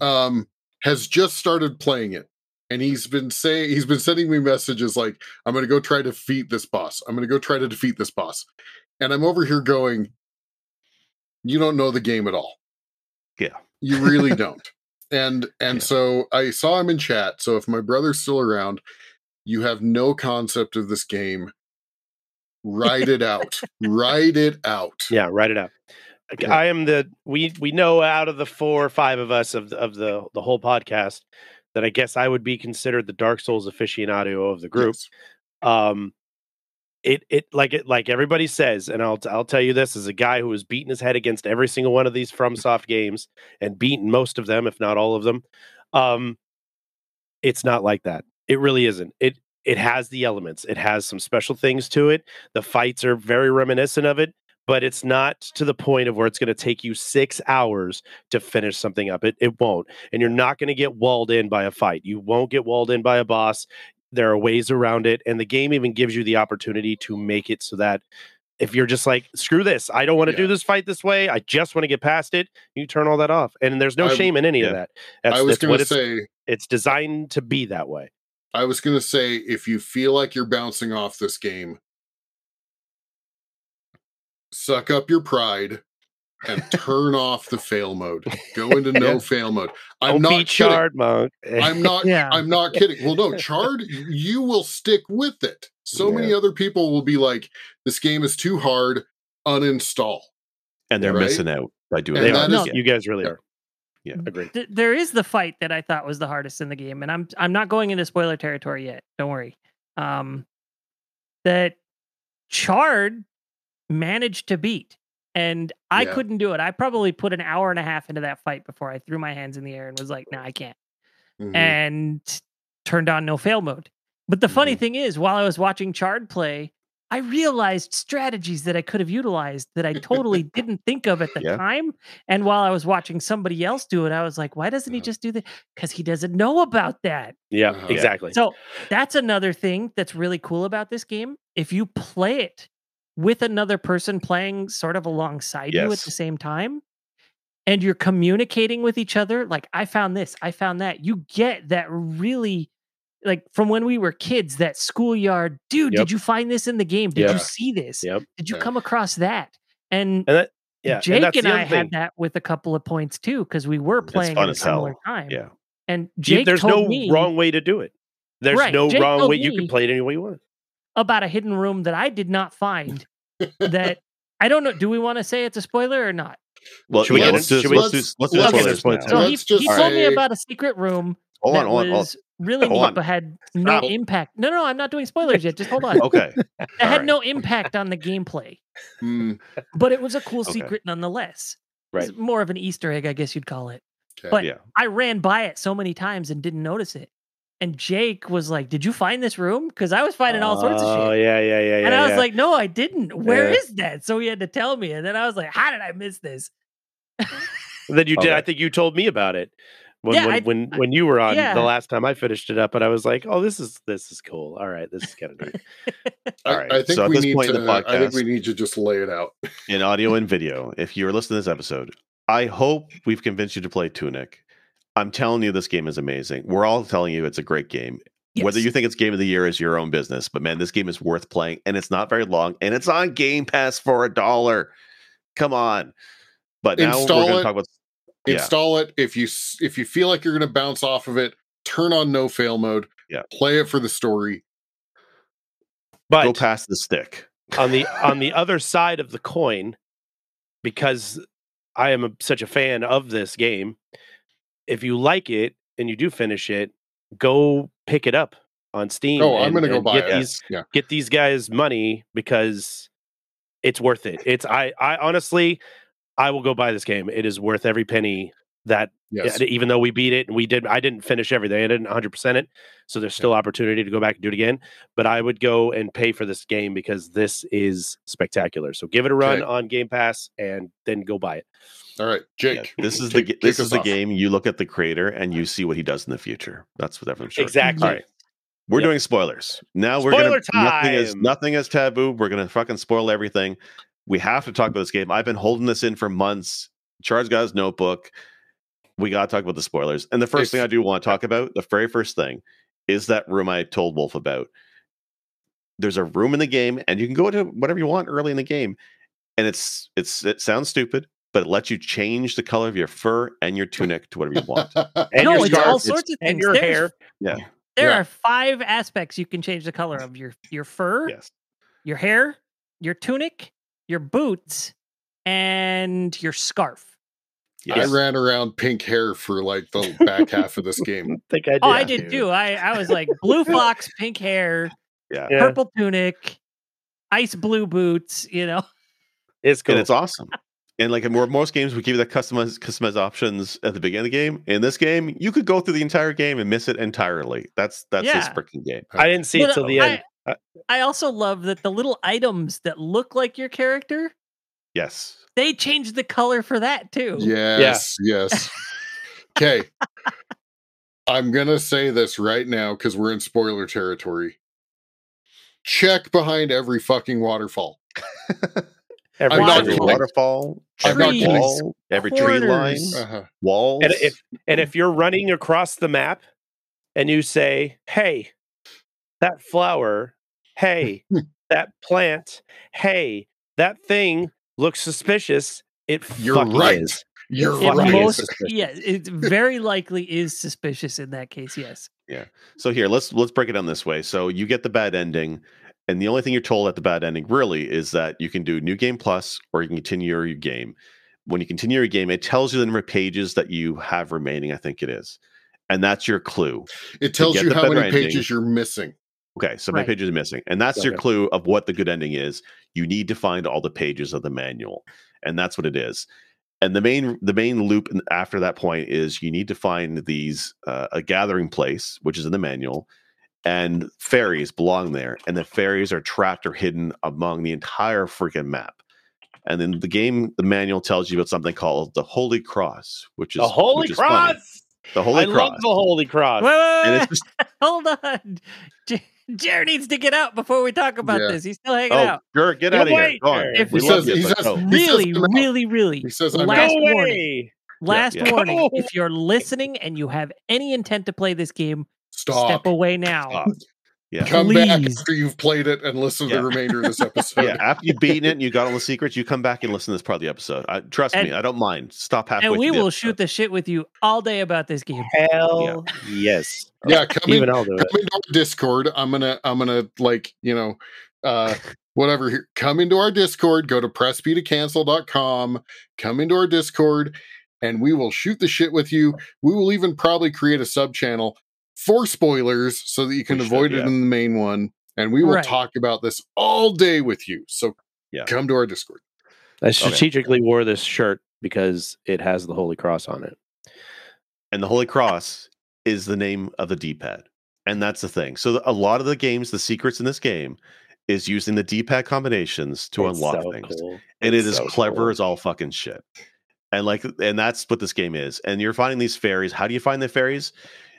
um, has just started playing it, and he's been saying he's been sending me messages like, "I'm going to go try to defeat this boss. I'm going to go try to defeat this boss," and I'm over here going, "You don't know the game at all. Yeah, you really don't." And and yeah. so I saw him in chat. So if my brother's still around, you have no concept of this game Write it out. write it out. Yeah, write it out. Yeah. I am the we we know out of the four or five of us of the, of the the whole podcast that I guess I would be considered the Dark Souls aficionado of the group. Yes. Um, it it like it like everybody says, and I'll I'll tell you this as a guy who has beaten his head against every single one of these FromSoft games and beaten most of them, if not all of them. Um, it's not like that. It really isn't. It it has the elements. It has some special things to it. The fights are very reminiscent of it, but it's not to the point of where it's going to take you six hours to finish something up. It it won't, and you're not going to get walled in by a fight. You won't get walled in by a boss. There are ways around it, and the game even gives you the opportunity to make it so that if you're just like screw this i don't want to yeah. do this fight this way i just want to get past it you turn all that off and there's no I, shame in any yeah. of that that's, i was going to say it's, it's designed to be that way I was going to say if you feel like you're bouncing off this game, suck up your pride and turn off the fail mode. Go into no yeah. fail mode. I'm Don't not charred, monk. I'm not. yeah. I'm not kidding. Well, no, Chard. You will stick with it. So yeah. many other people will be like, "This game is too hard. Uninstall." And they're right? missing out by doing and that. No, you guys really are. Yeah, agree. Th- there is the fight that I thought was the hardest in the game, and I'm I'm not going into spoiler territory yet. Don't worry. Um, that Chard managed to beat, and I yeah. couldn't do it. I probably put an hour and a half into that fight before I threw my hands in the air and was like, "No, nah, I can't," mm-hmm. and turned on no fail mode. But the mm-hmm. funny thing is, while I was watching Chard play, I realized strategies that I could have utilized that I totally didn't think of at the yeah. time. And while I was watching somebody else do it, I was like, why doesn't he uh-huh. just do that? Because he doesn't know about that. Yeah, uh-huh. exactly. So that's another thing that's really cool about this game. If you play it with another person playing sort of alongside yes. you at the same time, and you're communicating with each other, like, I found this, I found that, you get that really like from when we were kids, that schoolyard dude. Yep. Did you find this in the game? Did yeah. you see this? Yep. Did you come across that? And, and that, yeah, Jake and, and I had that with a couple of points too because we were playing at a similar hell. time. Yeah, and Jake, there's no me, wrong way to do it. There's right, no Jake wrong way. You can play it any way you want. About a hidden room that I did not find. that I don't know. Do we want to say it's a spoiler or not? Well, should we get into let's, let's, let's, let's, let's, let's So he, he told me about a secret room hold that on, hold was on, really hold neat, on. but had no Stop. impact. No, no, I'm not doing spoilers yet. Just hold on. okay. It had right. no impact on the gameplay, mm. but it was a cool okay. secret nonetheless. Right. more of an Easter egg, I guess you'd call it. Okay. But yeah. I ran by it so many times and didn't notice it. And Jake was like, "Did you find this room?" Because I was finding all sorts of oh, shit. Oh yeah, yeah, yeah. And I was yeah. like, "No, I didn't. Where yeah. is that?" So he had to tell me, and then I was like, "How did I miss this?" then you did. I think you told me about it when yeah, when, I, when, when you were on yeah. the last time I finished it up, and I was like, "Oh, this is this is cool. All right, this is kind of neat." All right. I, I think so we need to. Podcast, I think we need to just lay it out in audio and video. If you're listening to this episode, I hope we've convinced you to play Tunic. I'm telling you, this game is amazing. We're all telling you it's a great game. Yes. Whether you think it's game of the year is your own business, but man, this game is worth playing, and it's not very long, and it's on Game Pass for a dollar. Come on! But now Install we're going to talk about install it if you if you feel like you're going to bounce off of it turn on no fail mode yeah play it for the story but go past the stick on the on the other side of the coin because i am a, such a fan of this game if you like it and you do finish it go pick it up on steam oh i'm gonna go buy get it. these yeah. get these guys money because it's worth it it's i i honestly I will go buy this game. It is worth every penny that yes. even though we beat it and we did I didn't finish everything. I didn't 100% it. So there's still opportunity to go back and do it again, but I would go and pay for this game because this is spectacular. So give it a run okay. on Game Pass and then go buy it. All right, Jake. Yeah, this is take, the this is the game you look at the creator and you see what he does in the future. That's what everyone's sure. Exactly. All right. We're yep. doing spoilers. Now we're gonna time. nothing is nothing is taboo. We're gonna fucking spoil everything. We have to talk about this game. I've been holding this in for months. Charles got his notebook. We got to talk about the spoilers. And the first thing I do want to talk about, the very first thing, is that room I told Wolf about. There's a room in the game, and you can go to whatever you want early in the game. And it's it's it sounds stupid, but it lets you change the color of your fur and your tunic to whatever you want. and no, your it's all sorts of things. And your There's, hair. Yeah. There yeah. are five aspects you can change the color of your your fur, yes. your hair, your tunic, your boots, and your scarf. Yes. I ran around pink hair for like the back half of this game. I think I oh, did. Oh, I did too. I, I was like blue fox, pink hair, yeah. purple tunic, ice blue boots, you know. It's cool. And it's awesome. And like in more, most games, we give you the customized customized options at the beginning of the game. In this game, you could go through the entire game and miss it entirely. That's that's yeah. this freaking game. I didn't see it till the end. Uh, I also love that the little items that look like your character. Yes. They changed the color for that too. Yes. Yeah. Yes. okay. I'm going to say this right now because we're in spoiler territory. Check behind every fucking waterfall. every waterfall, waterfall every wall, every tree line, uh-huh. walls. And if, and if you're running across the map and you say, hey, that flower hey, that plant, hey, that thing looks suspicious. It You're right. Is. You're it right. Most, yeah, it very likely is suspicious in that case. Yes. Yeah. So here, let's let's break it down this way. So you get the bad ending, and the only thing you're told at the bad ending really is that you can do new game plus or you can continue your game. When you continue your game, it tells you the number of pages that you have remaining. I think it is, and that's your clue. It tells you how many ending. pages you're missing. Okay, so right. my pages are missing. And that's okay. your clue of what the good ending is. You need to find all the pages of the manual. And that's what it is. And the main the main loop after that point is you need to find these uh, a gathering place, which is in the manual, and fairies belong there. And the fairies are trapped or hidden among the entire freaking map. And then the game, the manual tells you about something called the Holy Cross, which is the Holy which Cross. Is the Holy Cross. I Cross. love the Holy Cross. Wait, wait, wait. Just... Hold on. Jared needs to get out before we talk about yeah. this. He's still hanging oh, out. Sure, get out of here. Go on. If we says, he says, really, really, really, he says, last no warning. Last yeah, yeah. warning. If you're listening and you have any intent to play this game, Stop. Step away now. Stop. Yeah. Come Please. back after you've played it and listen to Yeah. the remainder of this episode. Yeah, after you've beaten it and you got all the secrets, you come back and listen to this part of the episode. I, trust And- me, I don't mind. Stop halfway. And we will episode. shoot the shit with you all day about this game. Hell yes. Yeah, come in, I'll do it. into our Discord. I'm gonna I'm gonna like, you know, uh whatever here. Come into our Discord, go to pressbtocancel.com, come into our Discord, and we will shoot the shit with you. We will even probably create a sub channel for spoilers so that you can We should, avoid it in the main one. And we will Right. talk about this all day with you. So Yeah. come to our Discord. I strategically wore this shirt because it has the Holy Cross on it. and the Holy Cross is the name of the D-pad, and that's the thing. So a lot of the games, the secrets in this game, is using the D-pad combinations to It's unlock so things, cool. and it It's so clever cool. as all fucking shit. And like, and that's what this game is. And you're finding these fairies. How do you find the fairies?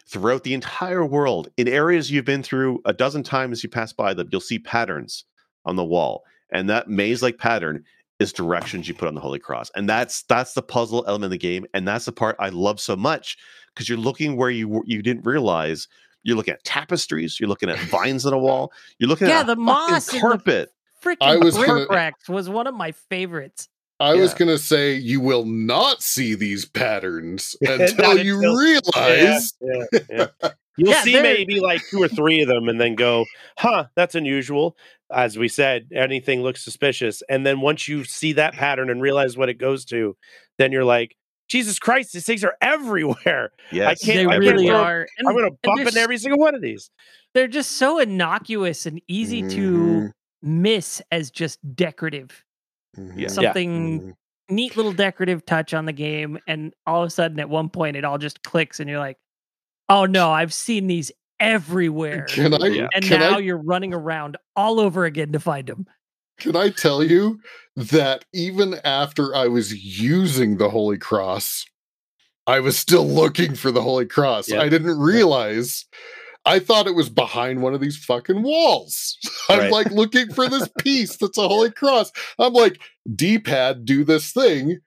Throughout the entire world, in areas you've been through a dozen times, you pass by them, you'll see patterns on the wall, and that maze-like pattern is directions you put on the Holy Cross, and that's that's the puzzle element of the game, and that's the part I love so much because you're looking where you you didn't realize. You're looking at tapestries, you're looking at vines on a wall, you're looking Yeah, at the a fucking moss in the- carpet. Freaking I was gonna- was one of my favorites. I was gonna say you will not see these patterns until you until- realize Yeah, yeah. You'll Yeah, see they're- maybe like two or three of them and then go, huh, that's unusual. As we said, anything looks suspicious. And then once you see that pattern and realize what it goes to, then you're like, Jesus Christ, these things are everywhere. Yes, can't- they I can't really are. And, I'm going to bump they're into every single one of these. they're just so innocuous and easy to Mhm, miss as just decorative. Mhm, Yeah. Something mhm. neat little decorative touch on the game, and all of a sudden at one point it all just clicks, and you're like, "Oh no, I've seen these everywhere." Can I? And can now I? you're running around all over again to find them. Can I tell you that even after I was using the Holy Cross, I was still looking for the Holy Cross. Yeah. I didn't realize. I thought it was behind one of these fucking walls. I'm Right. like looking for this piece that's a Holy Cross. I'm like, D-pad, do this thing.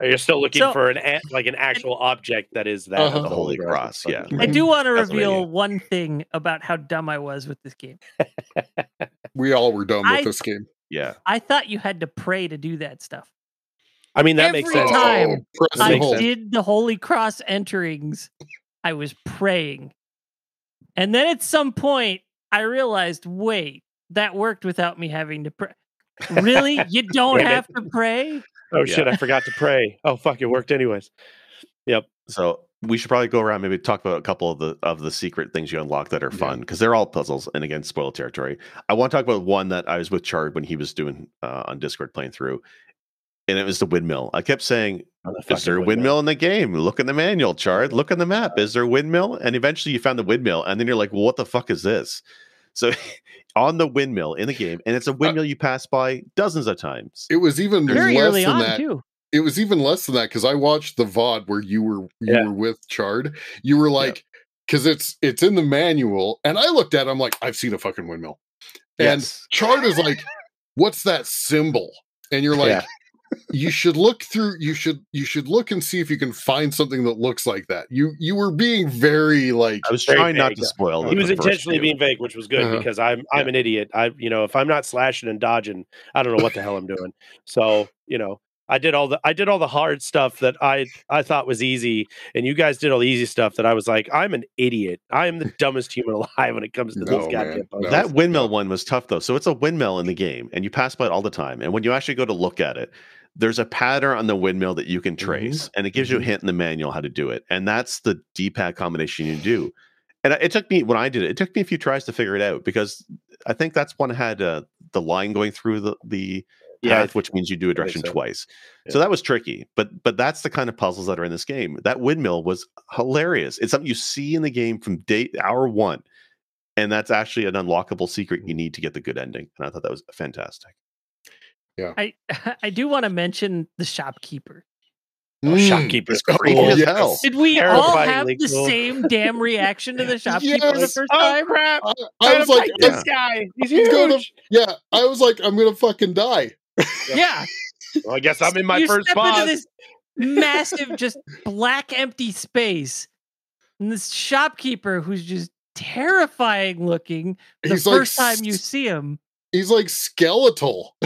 Or You're still looking So- for an like an actual object that is that Uh-huh. The Holy Cross, yeah. I do want to That's reveal one thing about how dumb I was with this game. We all were done with I- this game. yeah. I thought you had to pray to do that stuff. I mean, that makes sense. Every time Oh, I and makes hold. sense. did the Holy Cross enterings. I was praying. And then at some point, I realized wait, that worked without me having to pray. Really? You don't have to pray? Oh shit, I forgot to pray. Oh fuck, it worked anyways. Yep. So we should probably go around, maybe talk about a couple of the of the secret things you unlock that are fun because they're all puzzles. And again, spoil territory. I want to talk about one that I was with Chard when he was doing uh, on Discord playing through, and it was the windmill. I kept saying, the "Is there a windmill in the game? Look in the manual, Chard. Look in the map. Is there a windmill?" And eventually, you found the windmill, and then you're like, "Well, what the fuck is this?" So on the windmill in the game, and it's a uh, windmill you pass by dozens of times. It was even Very less early than on, that. too. It was even less than that because I watched the VOD where you were you Yeah. were with Chard. You were like, because it's it's in the manual, and I looked at it, I'm like, I've seen a fucking windmill. And Yes. Chard is like, what's that symbol? And you're like, Yeah. You should look through you should you should look and see if you can find something that looks like that. You you were being very like I was Very trying not to spoil. It. He was intentionally being vague, which was good Uh-huh. because I'm I'm Yeah. an idiot. I you know if I'm not slashing and dodging, I don't know what the hell I'm doing. So you know I did all the I did all the hard stuff that I I thought was easy, and you guys did all the easy stuff that I was like I'm an idiot. I am the dumbest human alive when it comes to No, these man. goddamn. No. That windmill one was tough though. So it's a windmill in the game, and you pass by it all the time. And when you actually go to look at it, there's a pattern on the windmill that you can trace, and it gives you a Mhm. hint in the manual how to do it. And that's the D-pad combination you do. And it took me when I did it, it took me a few tries to figure it out because I think that's one had uh, the line going through the the Yeah, path, which means you do a direction so. twice. Yeah. So that was tricky, but but that's the kind of puzzles that are in this game. That windmill was hilarious. It's something you see in the game from day hour one, and that's actually an unlockable secret you need to get the good ending. And I thought that was fantastic. I I do want to mention the shopkeeper. Oh, Mm. shopkeeper's Oh, creepy cool. as yes. hell. Did we all have the cool. same damn reaction to the shopkeeper the first Oh time? crap! I, I I was like, yeah. this guy. He's He's gonna- huge. yeah, I was like, I'm gonna fucking die. Yeah. Well, I guess I'm in my you first step boss. into this massive, just black, empty space. And this shopkeeper who's just terrifying looking the he's first like, time you see him. He's like skeletal.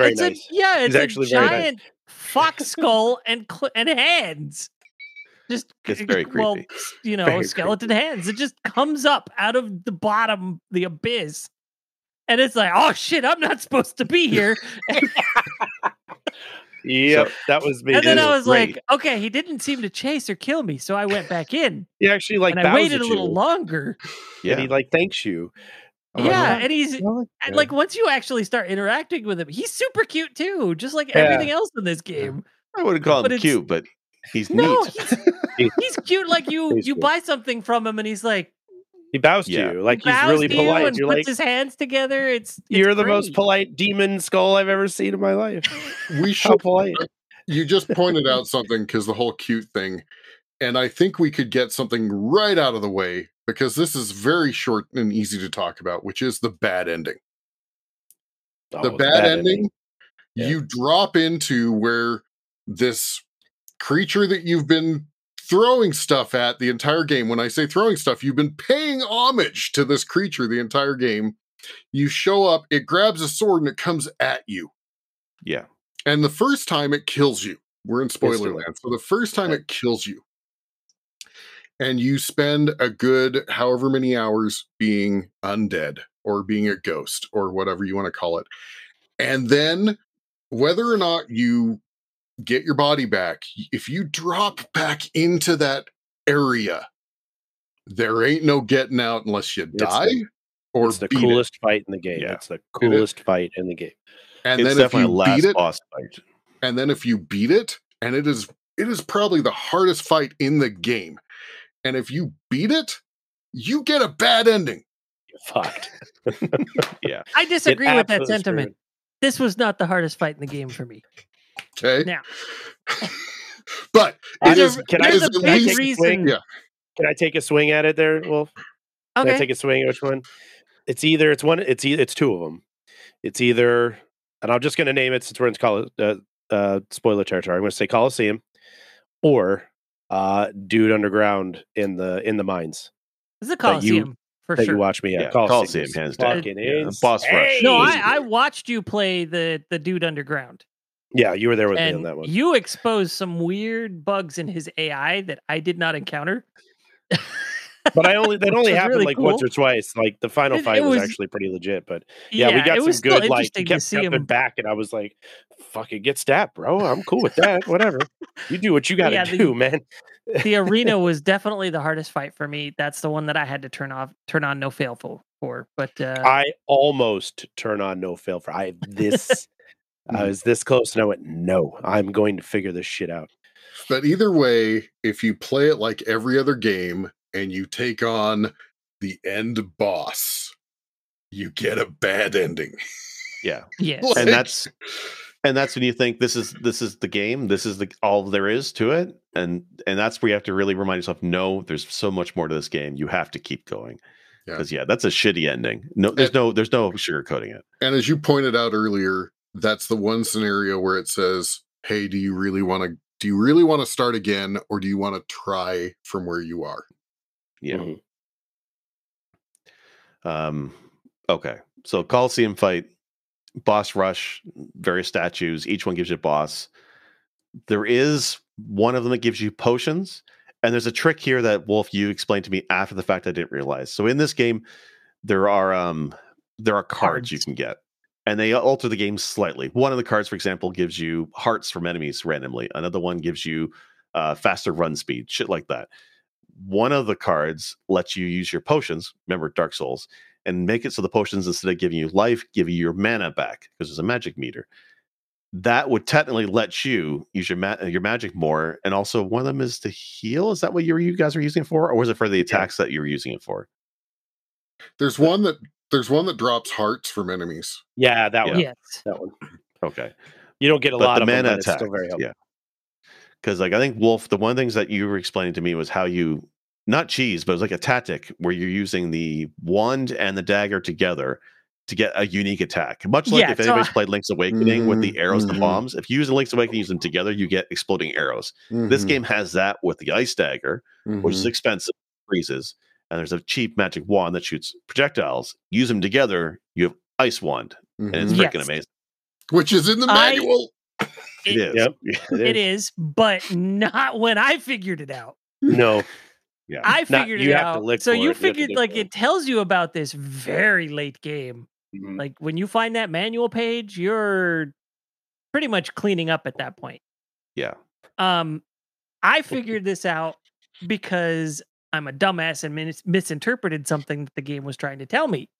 Very it's nice. A, yeah, it's he's a giant nice. fox skull and cl- and hands. Just it's very creepy. Well, you know, very skeleton creepy. hands. It just comes up out of the bottom, the abyss, and it's like, oh shit, I'm not supposed to be here. Yep, so, that was me. And then I was great. like, okay, he didn't seem to chase or kill me, so I went back in. He actually like and I waited a little you. longer. Yeah, and he like thanks you. Yeah, and he's and like once you actually start interacting with him, he's super cute too, just like yeah. everything else in this game. I wouldn't call but him cute, but he's no, neat. He's, he's cute. Like you, you buy something from him, and he's like, he bows to yeah. you like he he's really polite. and You're puts like, his hands together. It's, it's you're the great. most polite demon skull I've ever seen in my life. We should polite. You just pointed out something because the whole cute thing, and I think we could get something right out of the way because this is very short and easy to talk about, which is the bad ending. Oh, the, bad bad, ending, ending. Yeah. you drop into where this creature that you've been throwing stuff at the entire game. When I say throwing stuff, you've been paying homage to this creature the entire game. You show up, it grabs a sword and it comes at you. Yeah. And the first time it kills you. We're in spoiler land. So the first time it kills you, and you spend a good however many hours being undead or being a ghost or whatever you want to call it. And then whether or not you get your body back, if you drop back into that area, there ain't no getting out unless you die it's the, or it's the coolest it. fight in the game. Yeah. It's the coolest it fight in the game. And it's then if you beat it, boss fight. and then if you beat it, and it is it is probably the hardest fight in the game and if you beat it, you get a bad ending. You're fucked. yeah. I disagree with that sentiment. Screwed. This was not the hardest fight in the game for me. Okay. Now. but it is, can I, a big reason. Yeah. Can I take a swing at it there, Wolf? Can. I take a swing at which one? It's either it's one it's it's two of them. It's either and I'm just going to name it since we're in col- uh, uh, spoiler territory. I'm going to say Coliseum or uh, dude underground in the in the mines. This is a Coliseum you, for that sure. You watch me, yeah, yeah Coliseum, Coliseum hands down. Yeah, boss rush. No, I, I watched you play the the dude underground. Yeah, you were there with and me on that one. You exposed some weird bugs in his AI that I did not encounter. but I only that only happened really like cool. once or twice. Like the final it, fight it was, was, actually pretty legit. But yeah, yeah we got some good like kept, to see him back, and I was like, "Fucking get stabbed, bro. I'm cool with that. Whatever. You do what you got to yeah, do, man." the arena was definitely the hardest fight for me. That's the one that I had to turn off, turn on no fail for. for but uh, I almost turn on no fail for. I this. I was this close, and I went, "No, I'm going to figure this shit out." But either way, if you play it like every other game, and you take on the end boss, you get a bad ending. Yeah. Yes. like, and that's and that's when you think this is this is the game, this is the all there is to it. And and that's where you have to really remind yourself, no, there's so much more to this game. You have to keep going. Because yeah. yeah. that's a shitty ending. No, there's and, no there's no sugarcoating it. And as you pointed out earlier, that's the one scenario where it says, Hey, do you really want to do you really want to start again or do you want to try from where you are? Yeah. Mm-hmm. Um. Okay. So Coliseum fight, boss rush, various statues. Each one gives you a boss. There is one of them that gives you potions, and there's a trick here that Wolf you explained to me after the fact I didn't realize. So in this game, there are um there are cards, cards. you can get and they alter the game slightly. One of the cards, for example, gives you hearts from enemies randomly. Another one gives you uh, faster run speed, shit like that one of the cards lets you use your potions, remember Dark Souls, and make it so the potions, instead of giving you life, give you your mana back because there's a magic meter. That would technically let you use your ma- your magic more, and also one of them is to heal. Is that what you, you guys are using it for, or was it for the attacks yeah. that you were using it for? There's one that there's one that drops hearts from enemies. Yeah, that one. Yes. That one. Okay. You don't get a but lot the of mana them, attack. Yeah because like I think Wolf, the one things that you were explaining to me was how you not cheese, but it was like a tactic where you're using the wand and the dagger together to get a unique attack. Much like yeah, if anybody's I, played Link's Awakening mm-hmm, with the mm-hmm, arrows mm-hmm. and the bombs, if you use the Link's Awakening, use them together, you get exploding arrows. Mm-hmm. This game has that with the ice dagger, which is mm-hmm. expensive freezes, and there's a cheap magic wand that shoots projectiles. Use them together, you have ice wand, mm-hmm. and it's mm-hmm. freaking yes. amazing. Which is in the manual. I, it, it is. Yep, it, it is. is, but not when I figured it out. No. Yeah. I figured Not, it out. So you it. figured you like it tells you about this very late game. Mm-hmm. Like when you find that manual page, you're pretty much cleaning up at that point. Yeah. Um I figured this out because I'm a dumbass and mis- misinterpreted something that the game was trying to tell me.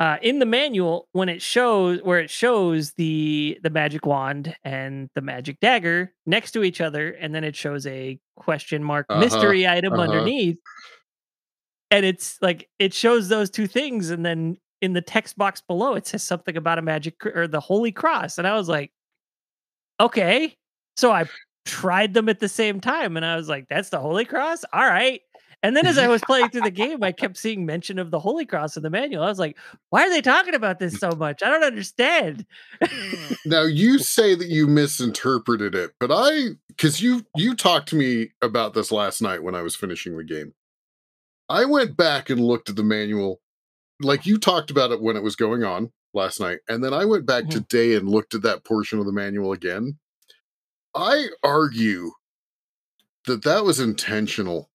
Uh, in the manual, when it shows where it shows the the magic wand and the magic dagger next to each other, and then it shows a question mark uh-huh, mystery item uh-huh. underneath, and it's like it shows those two things, and then in the text box below it says something about a magic or the holy cross, and I was like, okay, so I tried them at the same time, and I was like, that's the holy cross, all right. And then as I was playing through the game, I kept seeing mention of the Holy Cross in the manual. I was like, why are they talking about this so much? I don't understand. now you say that you misinterpreted it, but I because you you talked to me about this last night when I was finishing the game. I went back and looked at the manual, like you talked about it when it was going on last night, and then I went back mm-hmm. today and looked at that portion of the manual again. I argue that that was intentional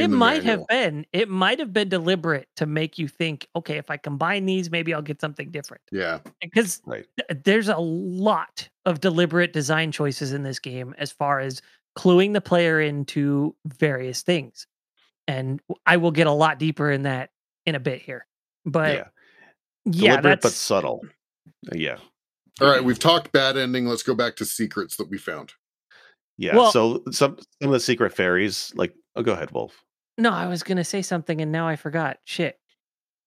it might manual. have been. It might have been deliberate to make you think, okay, if I combine these, maybe I'll get something different. Yeah. Because right. th- there's a lot of deliberate design choices in this game as far as cluing the player into various things. And I will get a lot deeper in that in a bit here. But yeah, yeah deliberate but subtle. Uh, yeah. All right, we've talked bad ending. Let's go back to secrets that we found. Yeah. Well, so some some of the secret fairies, like oh, go ahead, Wolf. No, I was gonna say something and now I forgot. Shit.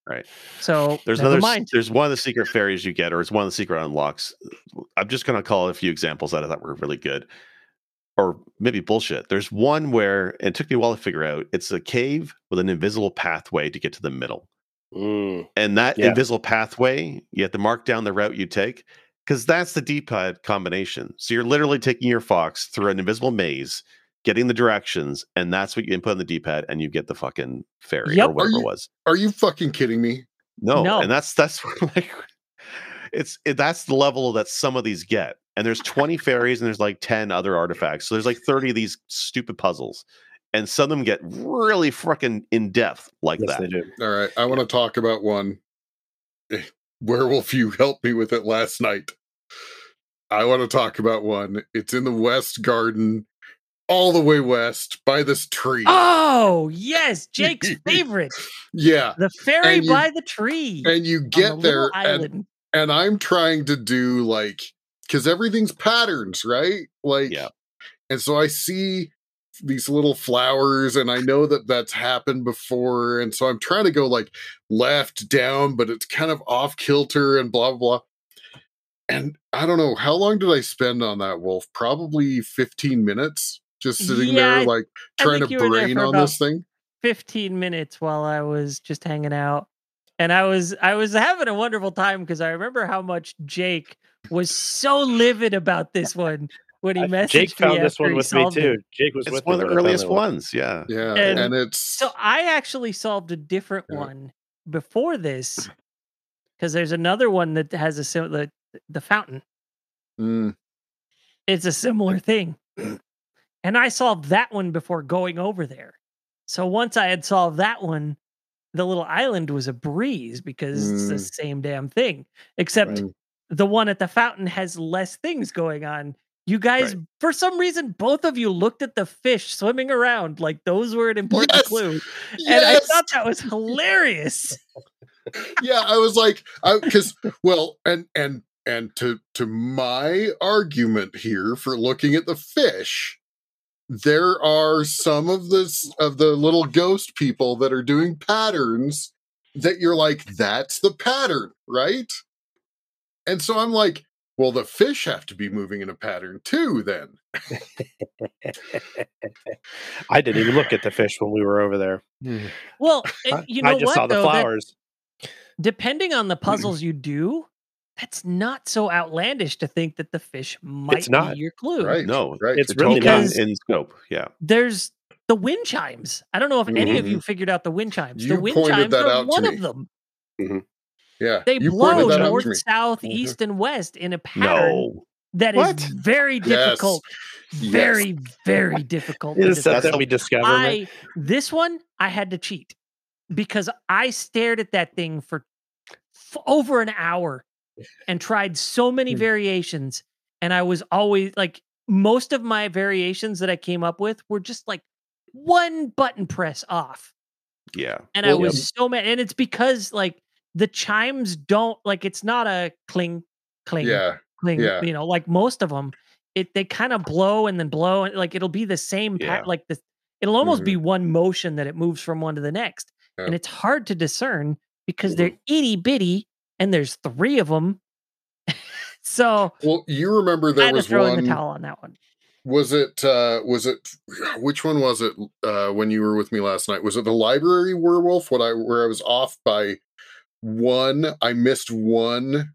Right. So there's another. Mind. There's one of the secret fairies you get, or it's one of the secret unlocks. I'm just gonna call a few examples that I thought were really good, or maybe bullshit. There's one where it took me a while to figure out. It's a cave with an invisible pathway to get to the middle, mm. and that yeah. invisible pathway you have to mark down the route you take because that's the D-pad combination. So you're literally taking your fox through an invisible maze, getting the directions, and that's what you input on the D-pad, and you get the fucking fairy yep. or whatever you, it was. Are you fucking kidding me? No, no. and that's that's like it's it, that's the level that some of these get. And there's 20 fairies and there's like 10 other artifacts. So there's like 30 of these stupid puzzles. And some of them get really fucking in depth like yes, that. All right. I want to talk about one eh, Werewolf, you helped me with it last night. I want to talk about one. It's in the West Garden, all the way west by this tree. Oh, yes, Jake's favorite. yeah. The fairy you, by the tree. And you get the there and, and I'm trying to do like cuz everything's patterns, right? Like yeah. And so I see these little flowers and i know that that's happened before and so i'm trying to go like left down but it's kind of off kilter and blah blah blah and i don't know how long did i spend on that wolf probably 15 minutes just sitting yeah, there like trying to brain on this thing 15 minutes while i was just hanging out and i was i was having a wonderful time because i remember how much jake was so livid about this one when he messaged me. Jake found this one with me too. Jake was it's one of the earliest ones. Yeah, yeah, and, and, it's so I actually solved a different yeah. one before this because there's another one that has a similar the fountain. Mm. It's a similar thing, and I solved that one before going over there. So once I had solved that one, the little island was a breeze because mm. it's the mm. same damn thing, except. Right. The one at the fountain has less things going on you guys, right. for some reason, both of you looked at the fish swimming around like those were an important yes! clue, yes! and I thought that was hilarious. yeah, I was like, because well, and and and to to my argument here for looking at the fish, there are some of this of the little ghost people that are doing patterns that you're like, that's the pattern, right? And so I'm like, well, the fish have to be moving in a pattern too, then. I didn't even look at the fish when we were over there. Well, you know I just what, saw the though, flowers. depending on the puzzles you do, that's not so outlandish to think that the fish might be your clue. Right. No, right. It's really not in scope. Yeah. There's the wind chimes. I don't know if mm-hmm. any of you mm-hmm. figured out the wind chimes. You the wind chimes are one of them. Mm-hmm. Yeah, they blow north, south, mm-hmm. east, and west in a pattern no. that what? is very difficult. Yes. Very, yes. very difficult. It is that we discovered. I, this one I had to cheat because I stared at that thing for f- over an hour and tried so many hmm. variations, and I was always like most of my variations that I came up with were just like one button press off. Yeah. And well, I was yeah. so mad. And it's because like the chimes don't like it's not a cling, cling, yeah. cling, yeah. you know, like most of them. It they kind of blow and then blow and like it'll be the same yeah. pat like the it'll almost mm-hmm. be one motion that it moves from one to the next. And it's hard to discern because mm-hmm. they're itty bitty and there's three of them. so well, you remember there was one in the towel on that one was it uh was it which one was it uh when you were with me last night was it the library werewolf what i where i was off by one i missed one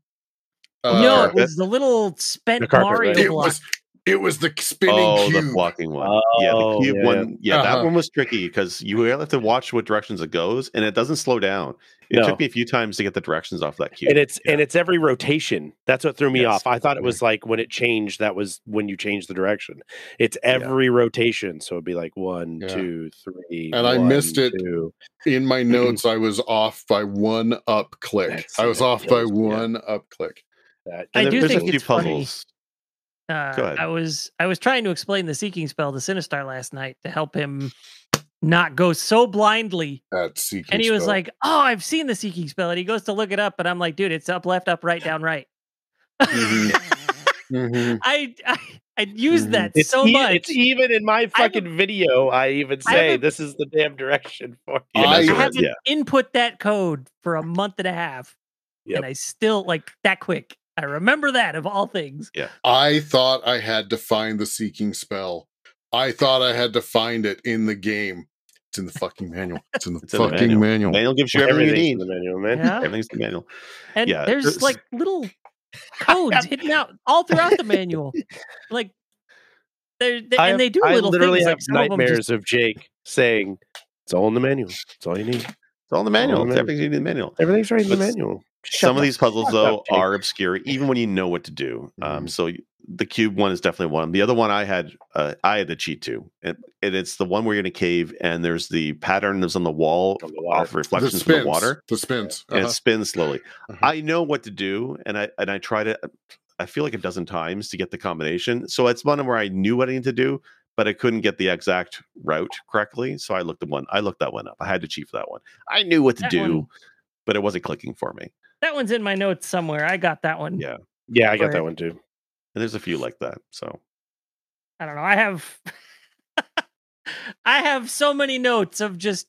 uh, no it was the little spent the carpet, mario right? it was it was the spinning oh, cube. the walking one. Oh, yeah, the oh, cube yeah. one. Yeah, uh-huh. that one was tricky because you have to watch what directions it goes, and it doesn't slow down. It no. took me a few times to get the directions off that cube. And it's yeah. and it's every rotation. That's what threw me yes. off. I thought it was like when it changed, that was when you changed the direction. It's every yeah. rotation. So it'd be like one, yeah. two, three. And one, I missed it two. in my notes. I was off by one up click. That's I was off by one up click. That, I do think it's puzzles. Funny. Uh, I was I was trying to explain the seeking spell to Sinistar last night to help him not go so blindly. At seeking and he spell. was like, "Oh, I've seen the seeking spell," and he goes to look it up, and I'm like, "Dude, it's up, left, up, right, down, right." Mm-hmm. mm-hmm. I, I I use mm-hmm. that it's so e- much. It's even in my fucking I video. I even say I this is the damn direction for you. I, I haven't yeah. input that code for a month and a half, yep. and I still like that quick. I remember that of all things. Yeah. I thought I had to find the seeking spell I thought I had to find it in the game. It's in the fucking manual. It's in the it's fucking in the manual. manual. Manual gives you everything you need. The manual, man. Yeah. Everything's the manual. And yeah, there's, there's like little codes hidden out all throughout the manual. Like they and have, they do I little literally things. have like nightmares just... of Jake saying, "It's all in the manual. It's all you need. It's all in the manual. It's everything you need in the manual. Everything's right in the manual." Some of these puzzles, though, are obscure, even when you know what to do. Um, mm-hmm. so the cube one is definitely one. The other one I had, uh, I had to cheat to, and, and, it's the one where you're in a cave, and there's the pattern that's on the wall on the off reflections the from the water. The spins, uh-huh. and it spins slowly. Uh-huh. I know what to do, and I and I tried it. I feel like a dozen times to get the combination. So it's one where I knew what I needed to do, but I couldn't get the exact route correctly. So I looked at one. I looked that one up. I had to cheat for that one. I knew what to that do, one, but it wasn't clicking for me. That one's in my notes somewhere. I got that one. Yeah. Yeah, I got that one too. And there's a few like that. So I don't know. I have I have so many notes of just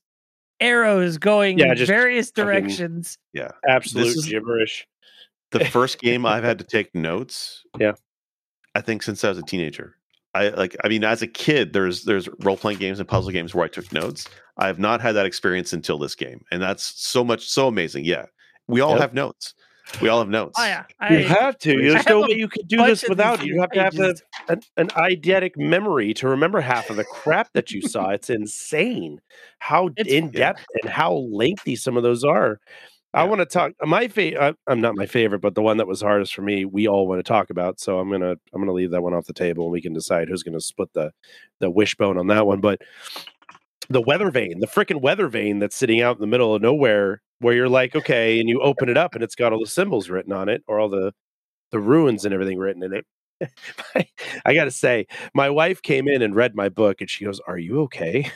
arrows going yeah, in various directions. yeah. Absolute gibberish. The first game I've had to take notes. Yeah. I think since I was a teenager. I like I mean as a kid there's there's role playing games and puzzle games where I took notes. I have not had that experience until this game and that's so much so amazing. Yeah. We all yep. have notes. We all have notes. Oh yeah, I, you have to. There's no way you could do this without. You have to have a, an, an eidetic memory to remember half of the crap that you saw. It's insane how it's, in depth yeah. and how lengthy some of those are. Yeah. I want to talk. My favorite. Uh, I'm not my favorite, but the one that was hardest for me. We all want to talk about. So I'm gonna I'm gonna leave that one off the table, and we can decide who's gonna split the the wishbone on that one. But the weather vane, the freaking weather vane that's sitting out in the middle of nowhere where you're like, okay, and you open it up and it's got all the symbols written on it or all the the runes and everything written in it. I got to say, my wife came in and read my book and she goes, "Are you okay?"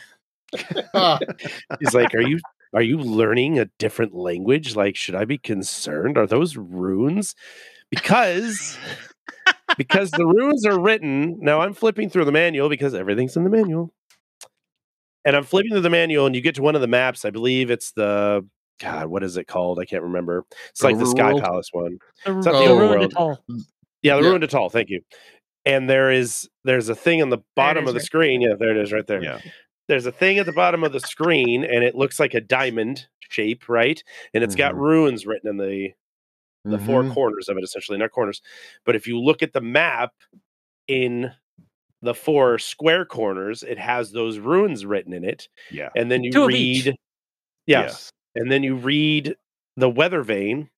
Ah. He's like, "Are you are you learning a different language? Like, should I be concerned? Are those runes?" Because because the runes are written. Now I'm flipping through the manual because everything's in the manual. And I'm flipping through the manual and you get to one of the maps. I believe it's the God, what is it called? I can't remember. It's like the Sky Palace one. It's not the overworld. Yeah, the yeah. ruined Atoll. Thank you. And there is there's a thing on the bottom of the right screen. Yeah, there it is, right there. Yeah. There's a thing at the bottom of the screen, and it looks like a diamond shape, right? And it's mm-hmm. got runes written in the the mm-hmm. four corners of it, essentially, not corners. But if you look at the map in the four square corners, it has those runes written in it. Yeah. And then you Two read yes. yes. And then you read the weather vane,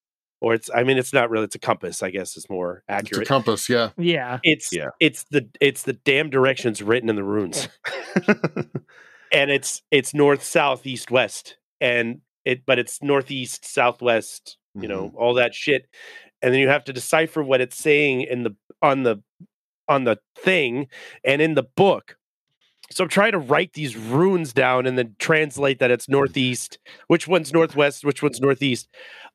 or it's I mean it's not really it's a compass, I guess is more accurate. It's a compass, yeah. Yeah. It's yeah. it's the it's the damn directions written in the runes. and it's it's north, south, east, west. And it but it's northeast, southwest, you mm-hmm. know, all that shit. And then you have to decipher what it's saying in the on the on the thing and in the book. So I'm trying to write these runes down and then translate that it's northeast, which one's northwest, which one's northeast.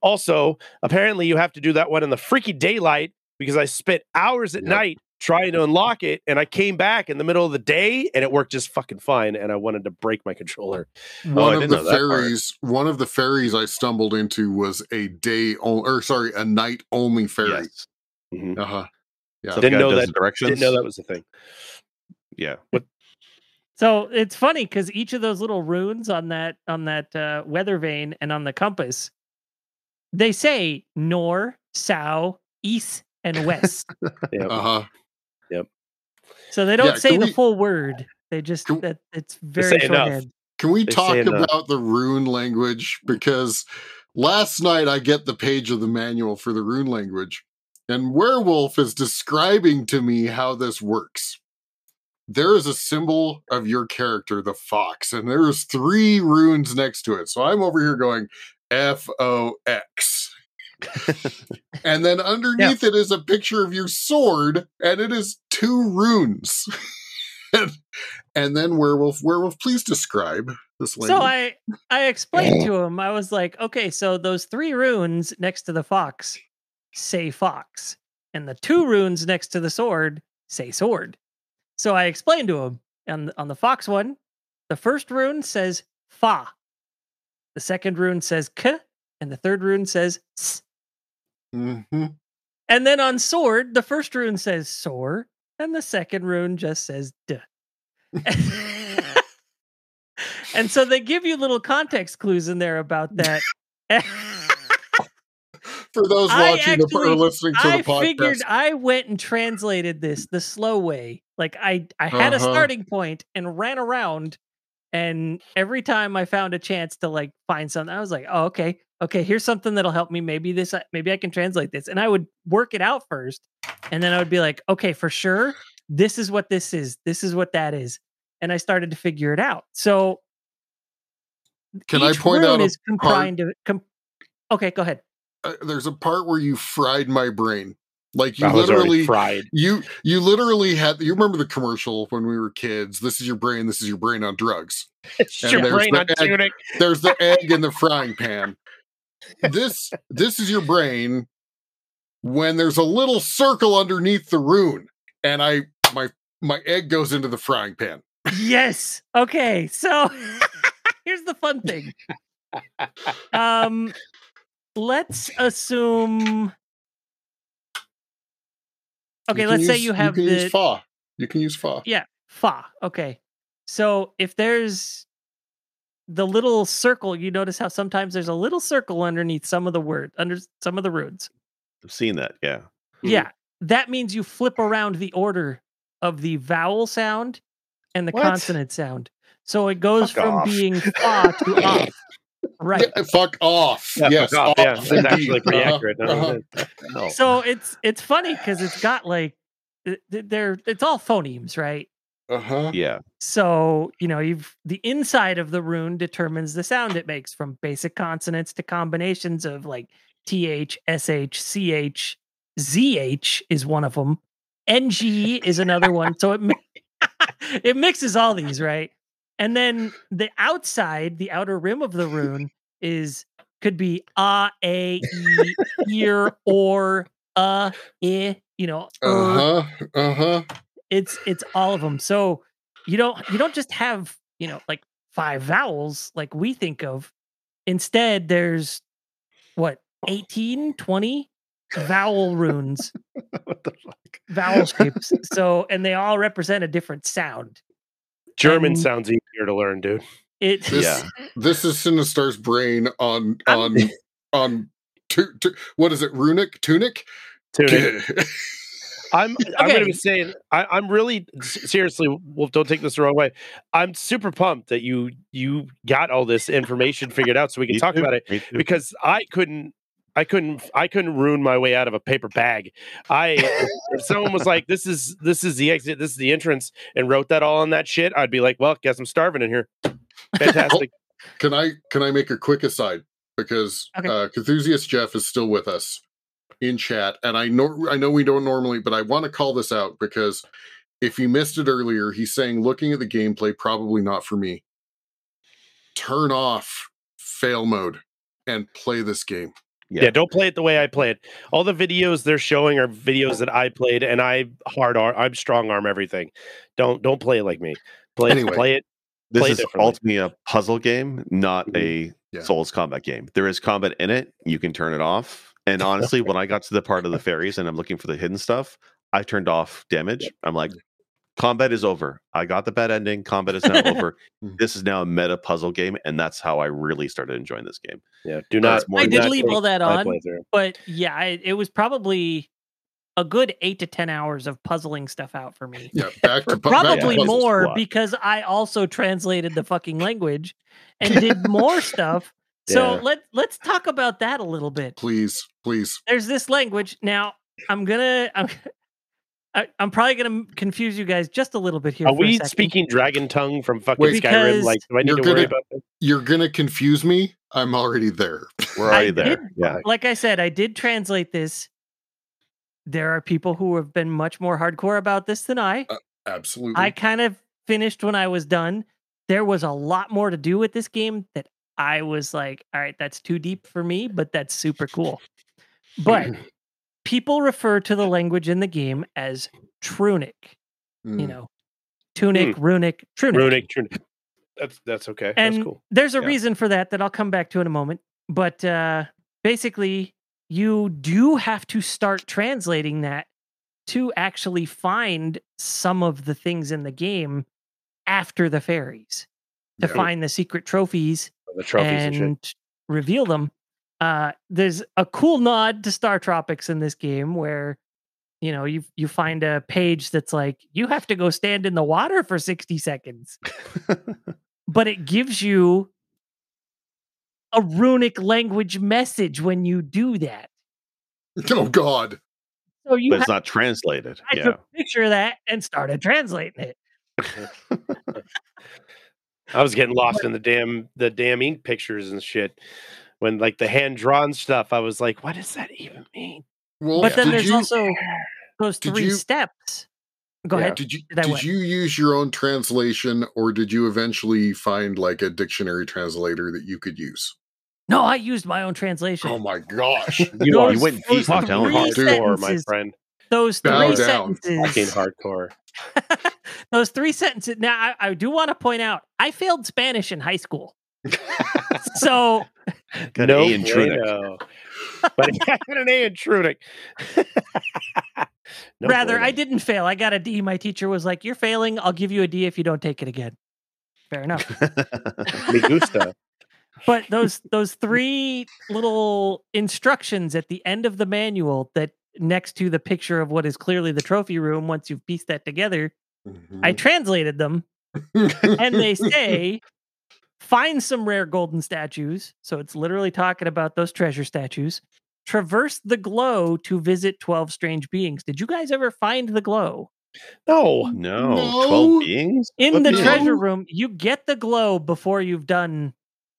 Also, apparently you have to do that one in the freaky daylight because I spent hours at yep. night trying to unlock it and I came back in the middle of the day and it worked just fucking fine and I wanted to break my controller. One oh, of the ferries, one of the ferries I stumbled into was a day only or sorry, a night only ferry. Yes. Mm-hmm. Uh-huh. Yeah. So didn't know that directions. Didn't know that was the thing. Yeah. What? So it's funny because each of those little runes on that on that uh, weather vane and on the compass, they say nor, south, east, and west. yep. Uh huh. Yep. So they don't yeah, say the we, full word. They just can, that it's very shorthand. Can we they talk about the rune language? Because last night I get the page of the manual for the rune language, and Werewolf is describing to me how this works. There is a symbol of your character, the fox, and there's three runes next to it. So I'm over here going F O X. and then underneath yeah. it is a picture of your sword, and it is two runes. and, and then werewolf, werewolf, please describe this language. So I I explained to him. I was like, okay, so those three runes next to the fox say fox, and the two runes next to the sword say sword. So I explained to him on on the fox one, the first rune says fa, the second rune says k, and the third rune says s. Mm-hmm. And then on sword, the first rune says sore, and the second rune just says d. and so they give you little context clues in there about that for those watching actually, or listening to I the podcast. I figured I went and translated this the slow way. Like I, I had uh-huh. a starting point and ran around, and every time I found a chance to like find something, I was like, "Oh, okay, okay, here's something that'll help me. Maybe this, uh, maybe I can translate this." And I would work it out first, and then I would be like, "Okay, for sure, this is what this is. This is what that is." And I started to figure it out. So, can I point out is comprised of, com- okay, go ahead uh, there's a part where you fried my brain. Like you literally fried. You you literally had you remember the commercial when we were kids. This is your brain. This is your brain on drugs. It's and your brain the on egg, tunic. There's the egg in the frying pan. This this is your brain when there's a little circle underneath the rune, and I my my egg goes into the frying pan. Yes. Okay. So here's the fun thing. Um let's assume. Okay, let's use, say you have you the use fa. You can use fa. Yeah, fa. Okay, so if there's the little circle, you notice how sometimes there's a little circle underneath some of the word under some of the runes. I've seen that. Yeah. Mm-hmm. Yeah, that means you flip around the order of the vowel sound and the what? consonant sound. So it goes Fuck from off. being fa to off. Right. Yeah, fuck off. Yeah, yes. Fuck off. Yeah, that's actually pretty uh-huh. accurate. Uh-huh. So it's it's funny because it's got like they're it's all phonemes, right? Uh-huh. Yeah. So, you know, you've the inside of the rune determines the sound it makes from basic consonants to combinations of like TH, SH, CH, ZH is one of them. NG is another one. So it it mixes all these, right? And then the outside, the outer rim of the rune is could be a a e ear or uh eh, you know. Uh huh. Uh huh. It's it's all of them. So you don't you don't just have you know like five vowels like we think of. Instead, there's what 18, 20 vowel runes. what the fuck? Vowel shapes. So and they all represent a different sound. German and sounds easier to learn, dude. It this, yeah. This is Sinistar's brain on on I'm, on tu, tu, what is it? Runic tunic. Tunic. I'm okay. I'm going to be saying I, am really seriously. Well, don't take this the wrong way. I'm super pumped that you you got all this information figured out so we can talk too. about it because I couldn't. I couldn't. I couldn't ruin my way out of a paper bag. I if someone was like, "This is this is the exit. This is the entrance," and wrote that all on that shit, I'd be like, "Well, guess I'm starving in here." Fantastic. can I can I make a quick aside because okay. uh, Cthusiast Jeff is still with us in chat, and I know I know we don't normally, but I want to call this out because if you missed it earlier, he's saying looking at the gameplay probably not for me. Turn off fail mode and play this game. Yeah. yeah. don't play it the way I play it. All the videos they're showing are videos that I played, and I hard arm, I'm strong arm everything. Don't don't play it like me. Play anyway, play it. This play is ultimately a puzzle game, not mm-hmm. a yeah. Souls combat game. There is combat in it. You can turn it off. And honestly, when I got to the part of the fairies and I'm looking for the hidden stuff, I turned off damage. I'm like, combat is over. I got the bad ending. Combat is now over. Mm. This is now a meta puzzle game, and that's how I really started enjoying this game. Yeah, do not. I did leave all that on, but yeah, I, it was probably a good eight to ten hours of puzzling stuff out for me. Yeah, back to probably back more because I also translated the fucking language and did more stuff so yeah. let let's talk about that a little bit. Please, please. There's this language. Now, I'm gonna I'm I, am probably gonna confuse you guys just a little bit here. Are we speaking dragon tongue from fucking Wait, Skyrim? Like, do I need to gonna, worry about this? You're gonna confuse me. I'm already there. We're already there. Did, yeah. Like I said, I did translate this. There are people who have been much more hardcore about this than I. Uh, absolutely. I kind of finished when I was done. There was a lot more to do with this game that I was like, all right, that's too deep for me, but that's super cool. But people refer to the language in the game as Trunic. Mm. You know, tunic, mm. runic, Trunic. Runic, Trunic. That's that's okay. And that's cool. There's a yeah. reason for that that I'll come back to in a moment. But uh basically, you do have to start translating that to actually find some of the things in the game after the fairies to yeah. find the secret trophies the trophies and, and reveal them. Uh, there's a cool nod to StarTropics in this game where you know you you find a page that's like you have to go stand in the water for 60 seconds but it gives you a runic language message when you do that oh god so you but it's not translated I yeah. took a picture of that and started translating it I was getting lost in the damn the damn ink pictures and shit. When like the hand drawn stuff, I was like, what does that even mean? Well, but then there's you, also those three you, steps. Go yeah. ahead. Did you did, did you use your own translation or did you eventually find like a dictionary translator that you could use? No, I used my own translation. Oh my gosh. you, those, you went deep hardcore, my friend. Those three sentences. Fucking hardcore. Those three sentences. Now, I, I do want to point out, I failed Spanish in high school. So, got no an A in Trunic. but I got an A in Trunic. no Rather, I didn't fail. I got a D. My teacher was like, "You're failing. I'll give you a D if you don't take it again." Fair enough. Me gusta. But those those three little instructions at the end of the manual that next to the picture of what is clearly the trophy room once you've pieced that together mm-hmm. i translated them and they say find some rare golden statues so it's literally talking about those treasure statues traverse the glow to visit 12 strange beings did you guys ever find the glow no no, no. 12 beings in what the being? treasure room you get the glow before you've done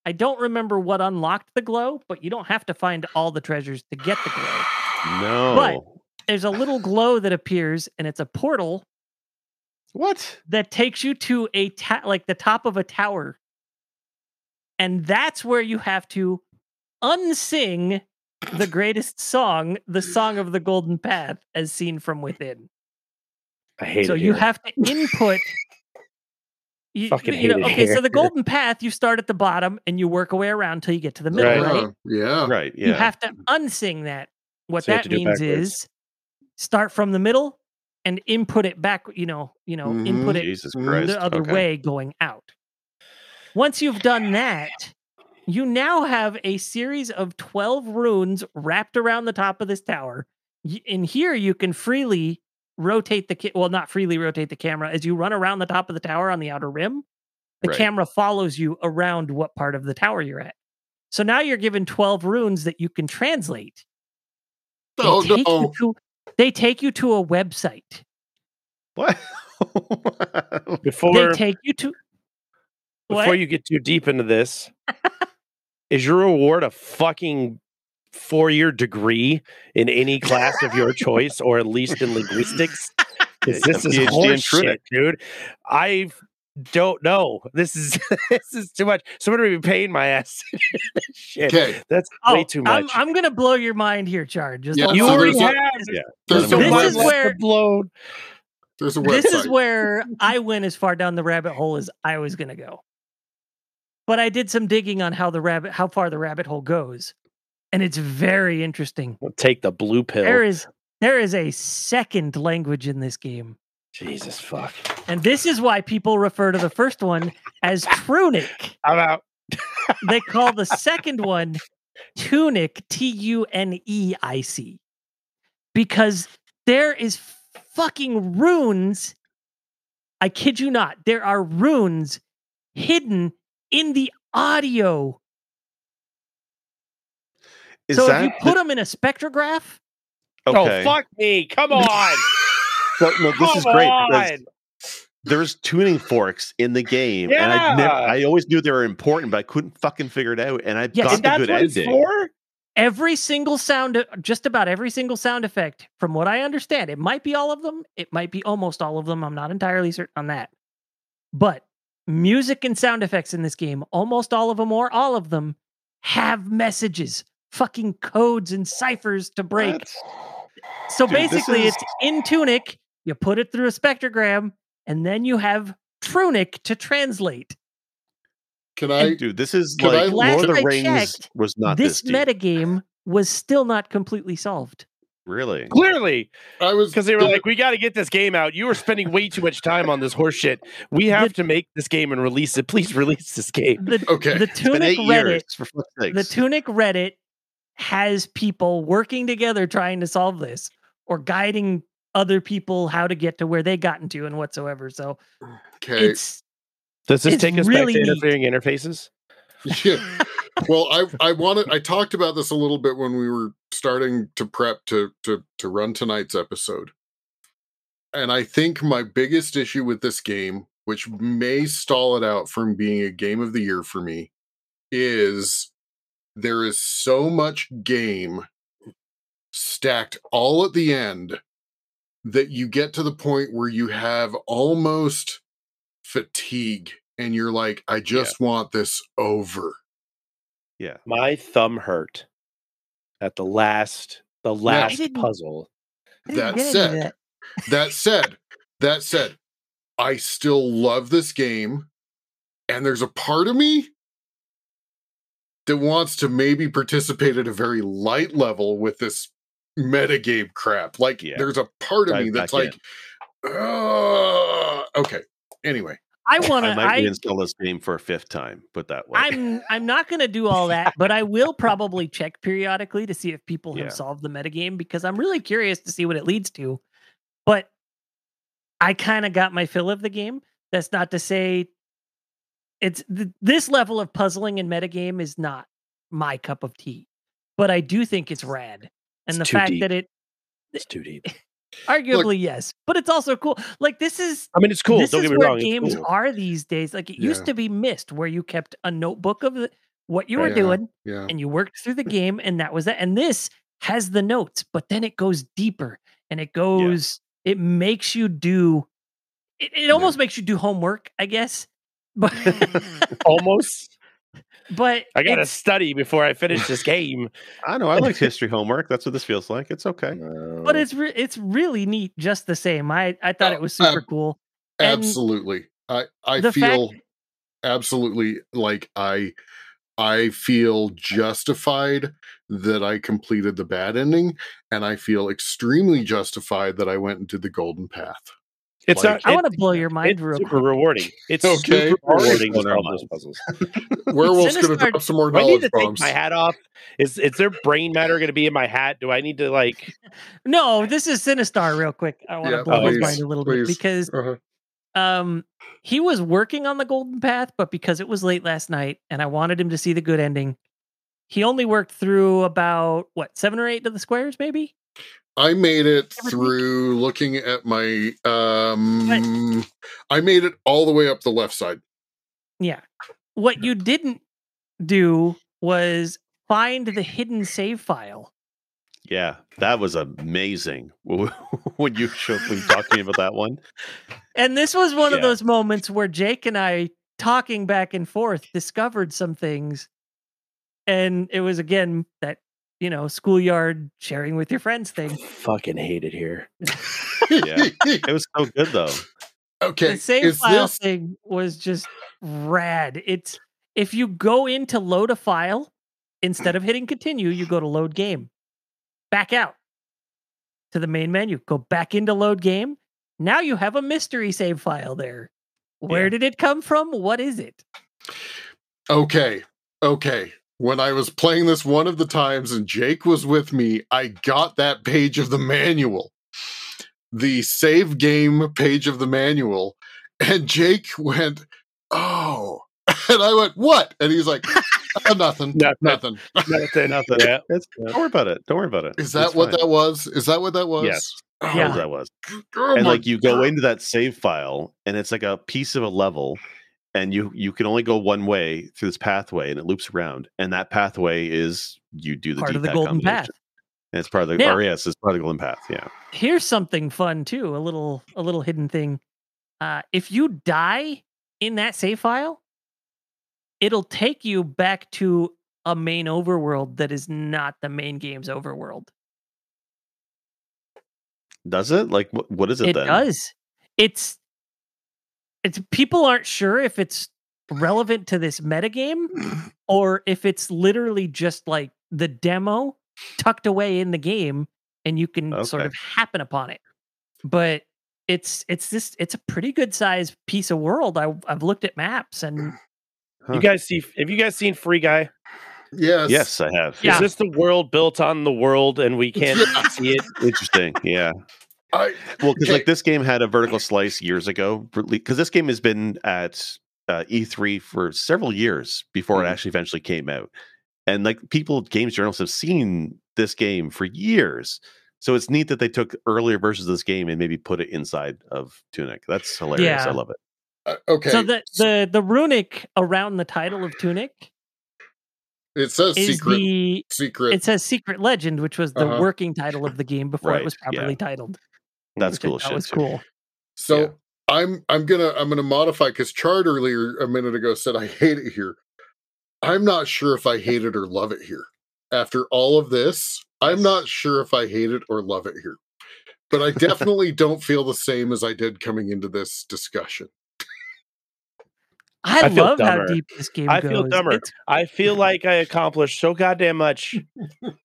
i don't remember what unlocked the glow but you don't have to find all the treasures to get the glow no. But there's a little glow that appears, and it's a portal. What? That takes you to a ta- like the top of a tower. And that's where you have to unsing the greatest song, the song of the golden path, as seen from within. I hate so it. So you have to input You, Fucking you know, okay, so the golden path, you start at the bottom and you work away around until you get to the middle, right? right? Yeah. Right. Yeah. You have to unsing that. What so that means is start from the middle and input it back, you know, you know, mm-hmm. input it Jesus Christ. the other okay. way going out. Once you've done that, you now have a series of 12 runes wrapped around the top of this tower. In here, you can freely rotate the well, not freely rotate the camera. As you run around the top of the tower on the outer rim, the right. camera follows you around what part of the tower you're at. So now you're given 12 runes that you can translate. Oh, they, take no. to, they take you to a website. What? before they take you to before what? you get too deep into this, is your reward a fucking four year degree in any class of your choice, or at least in linguistics? Because this is horseshit, dude. I don't know. This is this is too much. Somebody be paying my ass. Shit, okay. that's oh, way too much. I'm, I'm, gonna blow your mind here, Chard. Just yeah, you so already have. Yeah. So this is where blown. There's a website. This is where I went as far down the rabbit hole as I was gonna go. But I did some digging on how the rabbit, how far the rabbit hole goes, and it's very interesting. We'll take the blue pill. There is there is a second language in this game. Jesus fuck. And this is why people refer to the first one as Trunic. I'm out. they call the second one Tunic, T U N E I C, because there is fucking runes. I kid you not. There are runes hidden in the audio. Is so if you put the... them in a spectrograph. Oh, okay. Oh, fuck me. Come on. so, no, this Come is great because there's tuning forks in the game. Yeah. And I never, I always knew they were important, but I couldn't fucking figure it out. And I yes, got the good ending. Every single sound, uh, just about every single sound effect, from what I understand, it might be all of them. It might be almost all of them. I'm not entirely certain on that. But music and sound effects in this game, almost all of them or all of them, have messages, fucking codes and ciphers to break. What? So Dude, basically, is... it's in Tunic, you put it through a spectrogram, and then you have Trunic to translate. Can I, dude? This is like Lord of the Rings checked, was not this, this metagame was still not completely solved. Really? Clearly, I was because they were like, "We got to get this game out. You were spending way too much time on this horseshit. We have the, to make this game and release it. Please release this game." The, okay. The Tunic Reddit. the Tunic Reddit has people working together trying to solve this or guiding other people how to get to where they gotten to and whatsoever. So, okay. It's does this take us really back to interfering neat. interfaces? Yeah. well, I I wanted I talked about this a little bit when we were starting to prep to to to run tonight's episode. And I think my biggest issue with this game, which may stall it out from being a game of the year for me, is there is so much game stacked all at the end that you get to the point where you have almost fatigue and you're like, I just yeah. want this over. Yeah. My thumb hurt at the last the last now, puzzle. That said, that. that said, that said, I still love this game. And there's a part of me that wants to maybe participate at a very light level with this metagame crap. Like yeah. there's a part of Dive me that's like, okay. Anyway, I want to. I might reinstall this game for a fifth time. Put that way. I'm I'm not going to do all that, but I will probably check periodically to see if people have yeah. solved the metagame because I'm really curious to see what it leads to. But I kind of got my fill of the game. That's not to say it's th- this level of puzzling and metagame is not my cup of tea, but I do think it's rad. And it's the fact deep. that it it's too deep. Arguably, Look, yes, but it's also cool. Like this is. I mean, it's cool. This Don't is get me where wrong. Games cool. are these days. Like it yeah. used to be missed, where you kept a notebook of the, what you were yeah, doing, yeah. and you worked through the game, and that was it. And this has the notes, but then it goes deeper, and it goes. It makes you do. It, it almost makes you do homework, I guess. But almost but I got to study before I finish this game. I know. I like history homework. That's what this feels like. It's okay. But it's re- it's really neat, just the same. I I thought oh, it was super cool. Absolutely. And I I feel fact- absolutely like I I feel justified that I completed the bad ending, and I feel extremely justified that I went into the golden path. It's like, not. I want to blow your mind. It's super quick. rewarding. It's okay. super rewarding to solve those puzzles. Werewolf's going to drop some more knowledge I need to bombs. take my hat off. Is is there brain matter going to be in my hat? Do I need to like? no, this is Sinistar. Real quick, I want to yeah, blow please, his mind a little please. bit because uh-huh. um he was working on the golden path, but because it was late last night and I wanted him to see the good ending, he only worked through about what seven or eight of the squares, maybe. I made it through looking at my um I made it all the way up the left side. Yeah. What you didn't do was find the hidden save file. Yeah, that was amazing. when you showed when you talked to me about that one. And this was one yeah. of those moments where Jake and I talking back and forth discovered some things. And it was again that you know, schoolyard sharing with your friends thing. Fucking hate it here. yeah, it was so good though. Okay, the save file this... thing was just rad. It's if you go into load a file instead of hitting continue, you go to load game, back out to the main menu, go back into load game. Now you have a mystery save file there. Where yeah. did it come from? What is it? Okay, okay when I was playing this one of the times and Jake was with me, I got that page of the manual, the save game page of the manual. And Jake went, Oh, and I went, What? And he's like, oh, Nothing, nothing, nothing, nothing. nothing. Yeah, don't worry about it. Don't worry about it. Is that it's what fine. that was? Is that what that was? Yes. Oh, yeah, that was. Oh and like you God. go into that save file, and it's like a piece of a level, and you you can only go one way through this pathway and it loops around and that pathway is you do the part of the golden path. And it's part of the now, yes it's part of the golden path yeah. Here's something fun too a little a little hidden thing. Uh if you die in that save file it'll take you back to a main overworld that is not the main game's overworld. Does it? Like what, what is it it then? does. It's it's people aren't sure if it's relevant to this metagame or if it's literally just like the demo tucked away in the game and you can okay. sort of happen upon it. But it's it's this it's a pretty good sized piece of world. I I've looked at maps and huh. you guys see have you guys seen Free Guy? Yes. Yes, I have. Yeah. Is this the world built on the world and we can't see it? Interesting. Yeah. I, well, because like this game had a vertical slice years ago, because this game has been at uh, E3 for several years before mm-hmm. it actually eventually came out, and like people, games journalists have seen this game for years. So it's neat that they took earlier versions of this game and maybe put it inside of Tunic. That's hilarious. Yeah. I love it. Uh, okay. So the the the runic around the title of Tunic it says secret. The, secret. It says Secret Legend, which was the uh-huh. working title of the game before right. it was properly yeah. titled. That's cool. That was too. cool. So yeah. I'm I'm gonna I'm gonna modify because Chard earlier a minute ago said I hate it here. I'm not sure if I hate it or love it here. After all of this, I'm not sure if I hate it or love it here. But I definitely don't feel the same as I did coming into this discussion. I, I love how deep this game I goes. feel dumber. It's... I feel like I accomplished so goddamn much,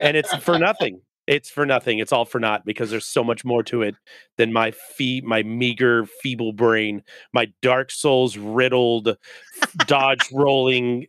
and it's for nothing it's for nothing. It's all for naught because there's so much more to it than my fee, my meager, feeble brain, my Dark Souls riddled, dodge rolling,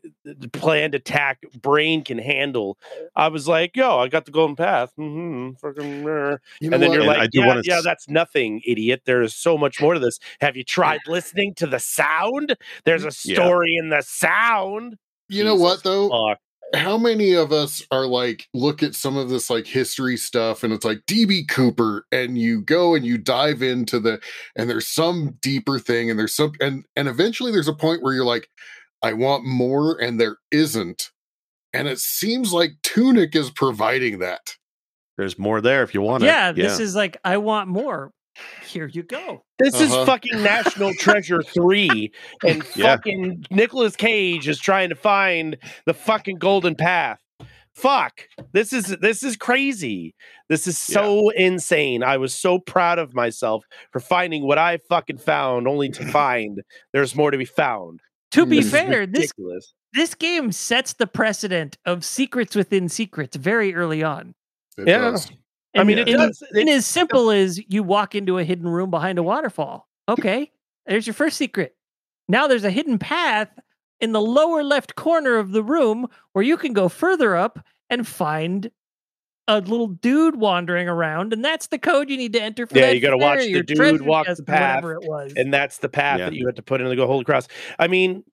planned attack brain can handle. I was like, yo, I got the golden path. Mm-hmm, fucking, you know and then what? you're and like, yeah, wanna... yeah, that's nothing, idiot. There is so much more to this. Have you tried listening to the sound? There's a story yeah. in the sound. You Jesus know what though? Fuck how many of us are like look at some of this like history stuff and it's like DB Cooper and you go and you dive into the and there's some deeper thing and there's some and and eventually there's a point where you're like I want more and there isn't and it seems like Tunic is providing that. There's more there if you want yeah, it. Yeah, this is like I want more here you go. This uh-huh. is fucking National Treasure 3 and yeah. fucking Nicolas Cage is trying to find the fucking golden path. Fuck. This is this is crazy. This is so yeah. insane. I was so proud of myself for finding what I fucking found only to find there's more to be found. To be this fair, this this game sets the precedent of secrets within secrets very early on. It yeah. Does. I mean, it, it does. In, as simple as you walk into a hidden room behind a waterfall. Okay, there's your first secret. Now there's a hidden path in the lower left corner of the room where you can go further up and find a little dude wandering around, and that's the code you need to enter. For yeah, you got to watch the dude walk the path, and that's the path yeah. that you have to put in to go Holy Cross. I mean,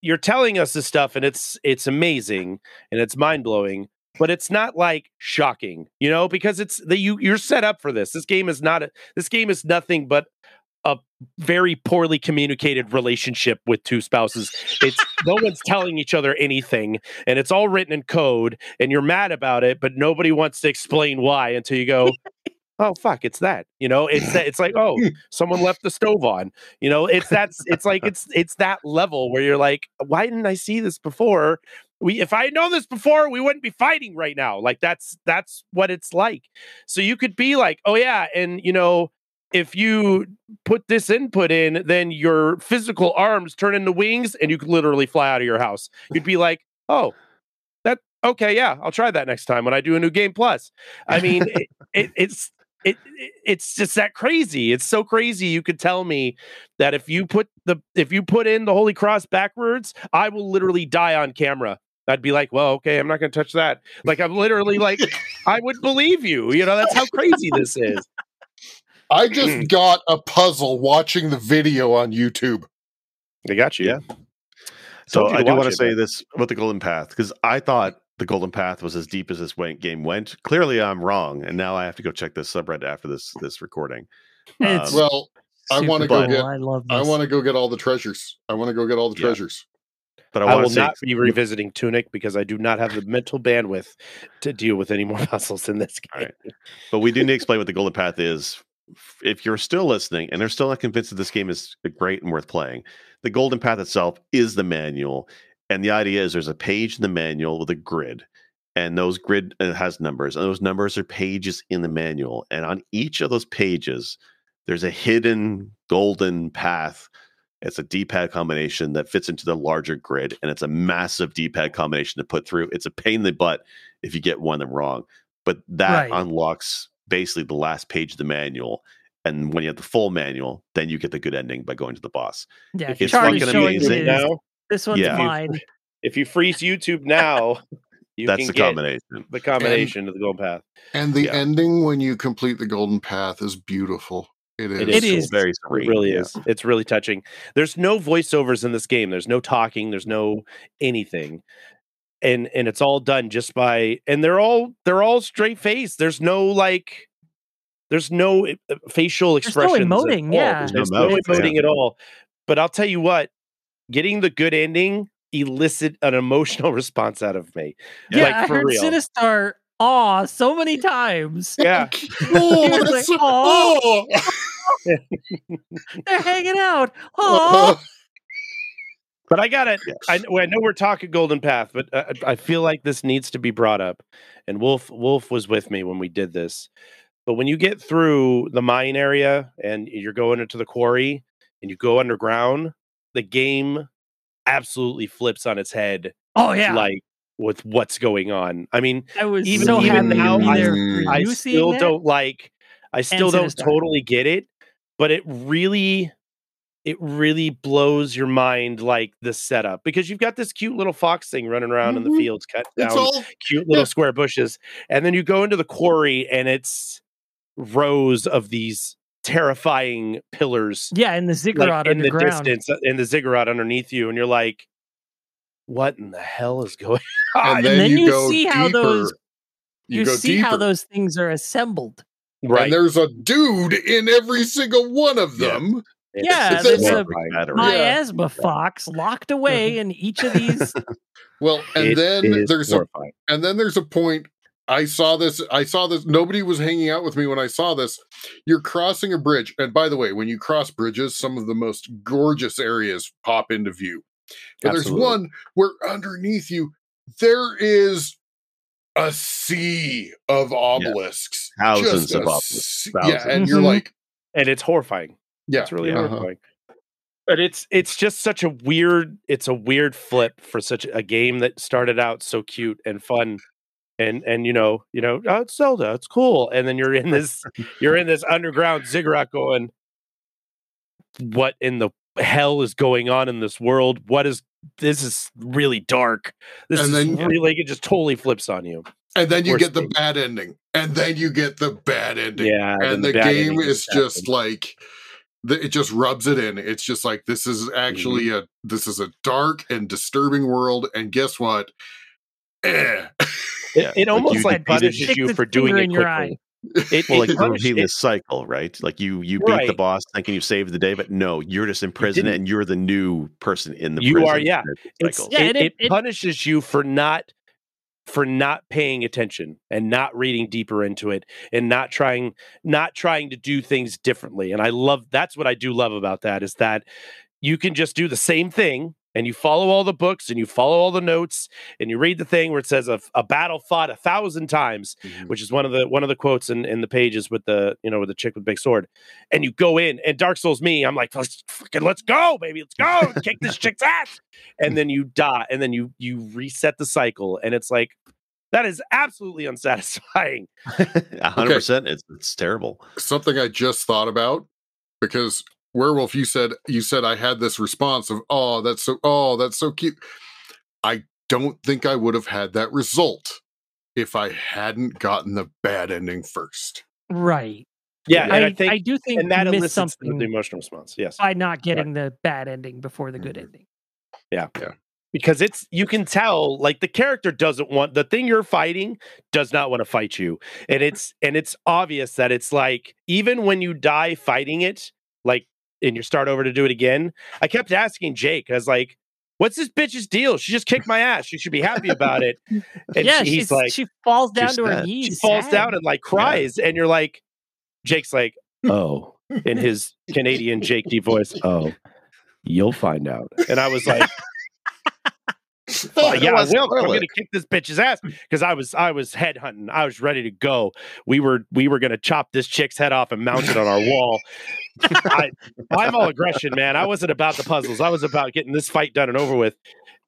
you're telling us this stuff, and it's it's amazing and it's mind blowing, but it's not like shocking, you know, because it's that you you're set up for this. This game is not a, this game is nothing but a very poorly communicated relationship with two spouses. It's no one's telling each other anything, and it's all written in code, and you're mad about it, but nobody wants to explain why until you go, "Oh fuck, it's that." You know, it's that. It's like, oh, someone left the stove on. You know, it's that's. It's like it's it's that level where you're like, why didn't I see this before? We, if I had known this before, we wouldn't be fighting right now. Like that's that's what it's like. So you could be like, oh yeah, and you know, if you put this input in, then your physical arms turn into wings and you could literally fly out of your house. You'd be like, oh, that okay, yeah, I'll try that next time when I do a new game plus. I mean, it, it, it's it, it's just that crazy. It's so crazy. You could tell me that if you put the if you put in the Holy Cross backwards, I will literally die on camera. I'd be like, well, okay, I'm not going to touch that. Like I'm literally like, I would believe you. You know, that's how crazy this is. I just mm. got a puzzle watching the video on YouTube. They got you. Yeah. So I do want to say man. this about the Golden Path because I thought the Golden Path was as deep as this went, game went. Clearly, I'm wrong, and now I have to go check this subreddit after this this recording. Um, well, I want to go get. I, I want to go get all the treasures. I want to go get all the yeah. treasures. But I, I will not be revisiting Tunic because I do not have the mental bandwidth to deal with any more puzzles in this game. Right. But we do need to explain what the Golden Path is if you're still listening and they're still not convinced that this game is great and worth playing, the Golden Path itself is the manual. And the idea is there's a page in the manual with a grid, and those grid uh, has numbers, and those numbers are pages in the manual. And on each of those pages, there's a hidden golden path. It's a D-pad combination that fits into the larger grid, and it's a massive D-pad combination to put through. It's a pain in the butt if you get one of them wrong, but that right. unlocks basically the last page of the manual. And when you have the full manual, then you get the good ending by going to the boss. Yeah, it's fucking amazing. Now, this one's yeah. mine. If you freeze YouTube now, you that's the combination. The combination and, of the golden path. And the yeah. ending when you complete the golden path is beautiful. It is. It is very sweet. It really yeah. is. It's really touching. There's no voiceovers in this game. There's no talking. There's no anything and and it's all done just by and they're all they're all straight face there's no like there's no eh, eh, facial expression no emoting yeah there's no, no emoting yeah. at all but i'll tell you what getting the good ending elicit an emotional response out of me yeah like, i heard real. Sinistar aw so many times yeah oh, like, oh. they're hanging out oh but I got it. Yes. I, I, know we're talking Golden Path, but uh, I feel like this needs to be brought up. And Wolf Wolf was with me when we did this. But when you get through the mine area and you're going into the quarry and you go underground, the game absolutely flips on its head. Oh yeah, like with what's going on. I mean, I was even so even now, I, I still don't like. I still don't totally get it, but it really it really blows your mind like the setup because you've got this cute little fox thing running around mm-hmm. in the mm-hmm. fields, cut down all, cute little yeah. square bushes, and then you go into the quarry and it's rows of these terrifying pillars. Yeah, in the ziggurat like, in the distance, uh, in the ziggurat underneath you, and you're like, "What in the hell is going on?" And then, and then you, you see deeper. how those you, you see deeper. how those things are assembled. Right. And there's a dude in every single one of them. Yeah, there's a miasma fox locked mm-hmm. away in each of these. well, and it then there's a, and then there's a point. I saw this. I saw this. Nobody was hanging out with me when I saw this. You're crossing a bridge, and by the way, when you cross bridges, some of the most gorgeous areas pop into view. But Absolutely. there's one where underneath you there is a sea of obelisks, yeah. thousands of obelisks. Yeah, and you're mm-hmm. like, and it's horrifying. Yeah, it's really horrifying. Uh-huh. But it's it's just such a weird it's a weird flip for such a game that started out so cute and fun and and you know you know oh, it's Zelda it's cool and then you're in this you're in this underground ziggurat going what in the hell is going on in this world? What is this is really dark. This and is then, really like it just totally flips on you. And then you Worst get the thing. bad ending. And then you get the bad ending. Yeah. And the, the game is just like it just rubs it in. It's just like this is actually mm-hmm. a this is a dark and disturbing world. And guess what? Eh. It, it almost like, like punishes you for doing it quickly. It, well, like repeating the cycle, right? Like you you beat right. the boss thinking you saved the day, but no, you're just in prison and you're the new person in the prison. you are, yeah. It's, yeah it, it, it, punishes you for not for not paying attention and not reading deeper into it and not trying not trying to do things differently. And I love that's what I do love about that is that you can just do the same thing and you follow all the books and you follow all the notes and you read the thing where it says a, a battle fought a thousand times mm-hmm. which is one of the one of the quotes in, in the pages with the you know with the chick with big sword and you go in and dark souls me i'm like let's fucking let's go baby let's go kick this chick's ass and then you die and then you you reset the cycle and it's like that is absolutely unsatisfying 100% okay. it's, it's terrible something i just thought about because werewolf you said you said i had this response of oh that's so oh that's so cute. I don't think i would have had that result if i hadn't gotten the bad ending first. Right. Yeah I, I, think, I do think and that elicits something the emotional response yes. by not getting right. the bad ending before the good mm-hmm. ending. Yeah. Yeah. Because it's you can tell like the character doesn't want the thing you're fighting does not want to fight you. And it's and it's obvious that it's like even when you die fighting it like and you start over to do it again. I kept asking Jake, I was like, what's this bitch's deal? She just kicked my ass. She should be happy about it. And yeah, she, he's like, she falls down to her knees. She falls sad. down and like cries. Yeah. And you're like, Jake's like, oh, in his Canadian Jake D voice, oh, you'll find out. And I was like, yeah, I will. I'm gonna kick this bitch's ass because I was I was head hunting. I was ready to go. We were we were gonna chop this chick's head off and mount it on our wall. I, I'm all aggression, man. I wasn't about the puzzles. I was about getting this fight done and over with.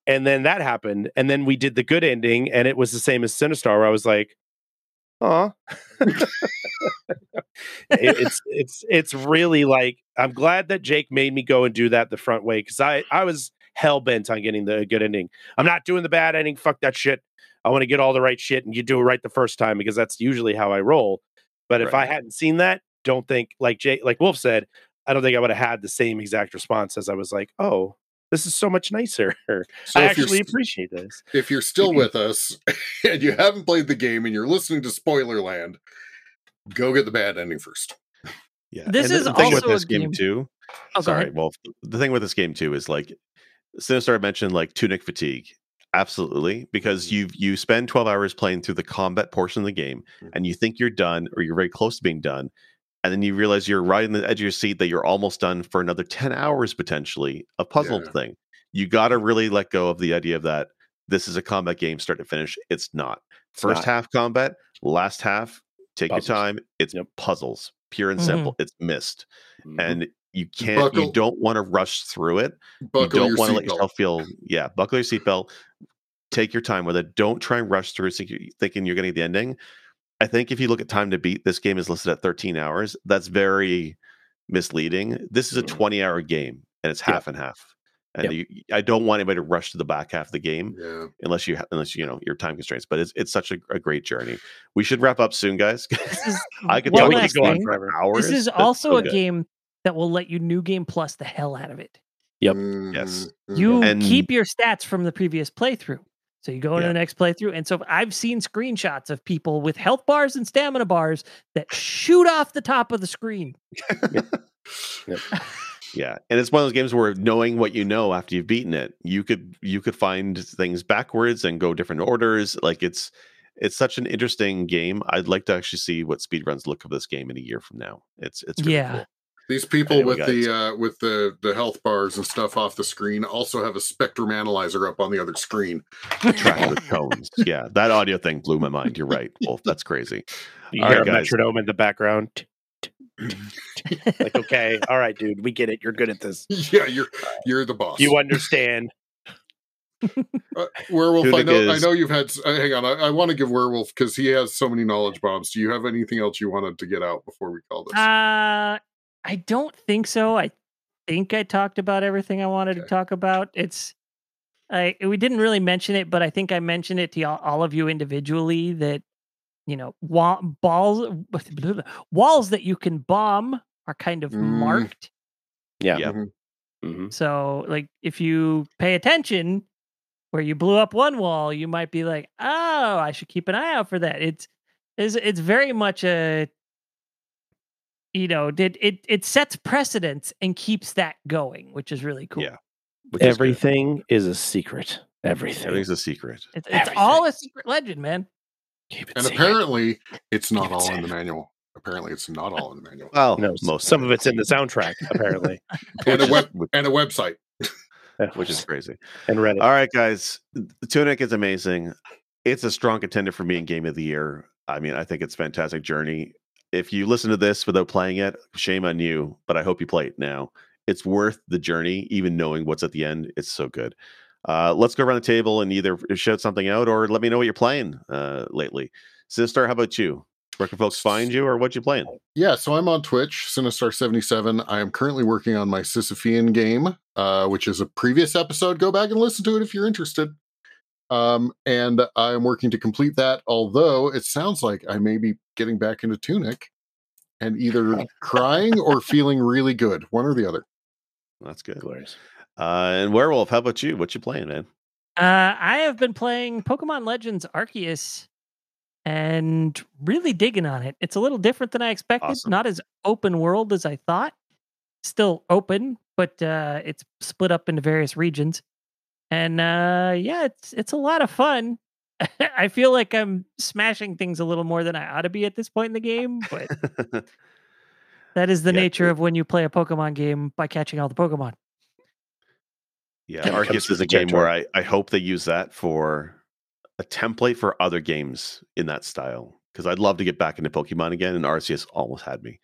And then that happened, and then we did the good ending, and it was the same as Sinistar, where I was like, "Aw." it, it's it's it's really like I'm glad that Jake made me go and do that the front way because I I was hell bent on getting the good ending. I'm not doing the bad ending. Fuck that shit. I want to get all the right shit and you do it right the first time because that's usually how I roll. But if I hadn't seen that, don't think like Jay, like Wolf said, I don't think I would have had the same exact response as I was like, oh, this is so much nicer. So I actually appreciate this. If you're still with us and you haven't played the game and you're listening to Spoilerland, go get the bad ending first. Yeah, this and is the thing with this game, game too. Oh, sorry, Wolf. The thing with this game too is like Sinistar mentioned like tunic fatigue. Absolutely, because mm-hmm. you you spend 12 hours playing through the combat portion of the game mm-hmm. and you think you're done or you're very close to being done. And then you realize you're right in the edge of your seat that you're almost done for another 10 hours potentially a puzzle yeah. thing. You got to really let go of the idea of that this is a combat game start to finish. It's not. It's First not. half combat, last half, take puzzles. your time. It's yep. puzzles, pure and mm-hmm. simple. It's missed. Mm-hmm. And you can't buckle, you don't want to rush through it you don't want to let yourself feel yeah buckle your seatbelt take your time with it don't try and rush through it thinking you're getting the ending i think if you look at time to beat this game is listed at 13 hours that's very misleading this is a 20 hour game and it's half yeah. and half and yep. you, I don't want anybody to rush to the back half of the game yeah. unless you unless you know your time constraints. But it's it's such a, a great journey. We should wrap up soon, guys. I could talk go on for hours. This is also a good. game that will let you new game plus the hell out of it. Yep. Yes. Mm-hmm. You and... keep your stats from the previous playthrough. So you go into yeah. the next playthrough. And so I've seen screenshots of people with health bars and stamina bars that shoot off the top of the screen. yep. Yeah. And it's one of those games where knowing what you know after you've beaten it, you could you could find things backwards and go different orders. Like it's it's such an interesting game. I'd like to actually see what speedruns look of this game in a year from now. It's it's really yeah. Cool. These people with the uh, with the the health bars and stuff off the screen also have a spectrum analyzer up on the other screen. Tracking the tones. Yeah, that audio thing blew my mind. You're right, Wolf. That's crazy. You all hear right, a metronome in the background. like, okay, all right, dude, we get it. You're good at this. Yeah, you're you're the boss. You understand. uh, Werewolf, I know, is... I know you've had. Uh, hang on, I, I want to give Werewolf because he has so many knowledge bombs. Do you have anything else you wanted to get out before we call this? Uh, I don't think so. I think I talked about everything I wanted okay. to talk about. It's I we didn't really mention it, but I think I mentioned it to all, all of you individually that you know wa- balls walls that you can bomb are kind of mm. marked. Yeah. yeah. Mm-hmm. mm-hmm. So like if you pay attention where you blew up one wall, you might be like, "Oh, I should keep an eye out for that." It's it's, it's very much a you know, did it it sets precedence and keeps that going, which is really cool. Yeah. Everything is, is, a secret. Everything. Everything's a secret. It's, it's all a secret legend, man. and secret. apparently, it's not all in the manual. Apparently, it's not all in the manual. Well, no, most some of it's in the soundtrack. Apparently, and a web and a website, which is crazy. And Reddit. All right, guys, Tunic is amazing. It's a strong contender for me in Game of the Year. I mean, I think it's fantastic journey. If you listen to this without playing it, shame on you. But I hope you play it now it's worth the journey, even knowing what's at the end. It's so good. Uh, let's go around the table and either shout something out or let me know what you're playing uh, lately. Sinistar, how about you? Where can folks find you or what you playing? Yeah, so I'm on Twitch, Sinistar77. I am currently working on my Sisyphean game, uh, which is a previous episode. Go back and listen to it if you're interested. Um, and I'm working to complete that, although it sounds like I may be getting back into Tunic and either crying or feeling really good, one or the other. That's good. Glorious. Uh, and Werewolf, how about you? What you playing, man? Uh, I have been playing Pokemon Legends Arceus and really digging on it. It's a little different than I expected. Awesome. Not as open world as I thought. Still open, but uh, it's split up into various regions. And uh, yeah, it's it's a lot of fun. I feel like I'm smashing things a little more than I ought to be at this point in the game, but That is the yeah, nature of when you play a Pokemon game by catching all the Pokemon. Yeah, Arceus is a game where I, I hope they use that for a template for other games in that style. Because I'd love to get back into Pokemon again, and Arceus almost had me.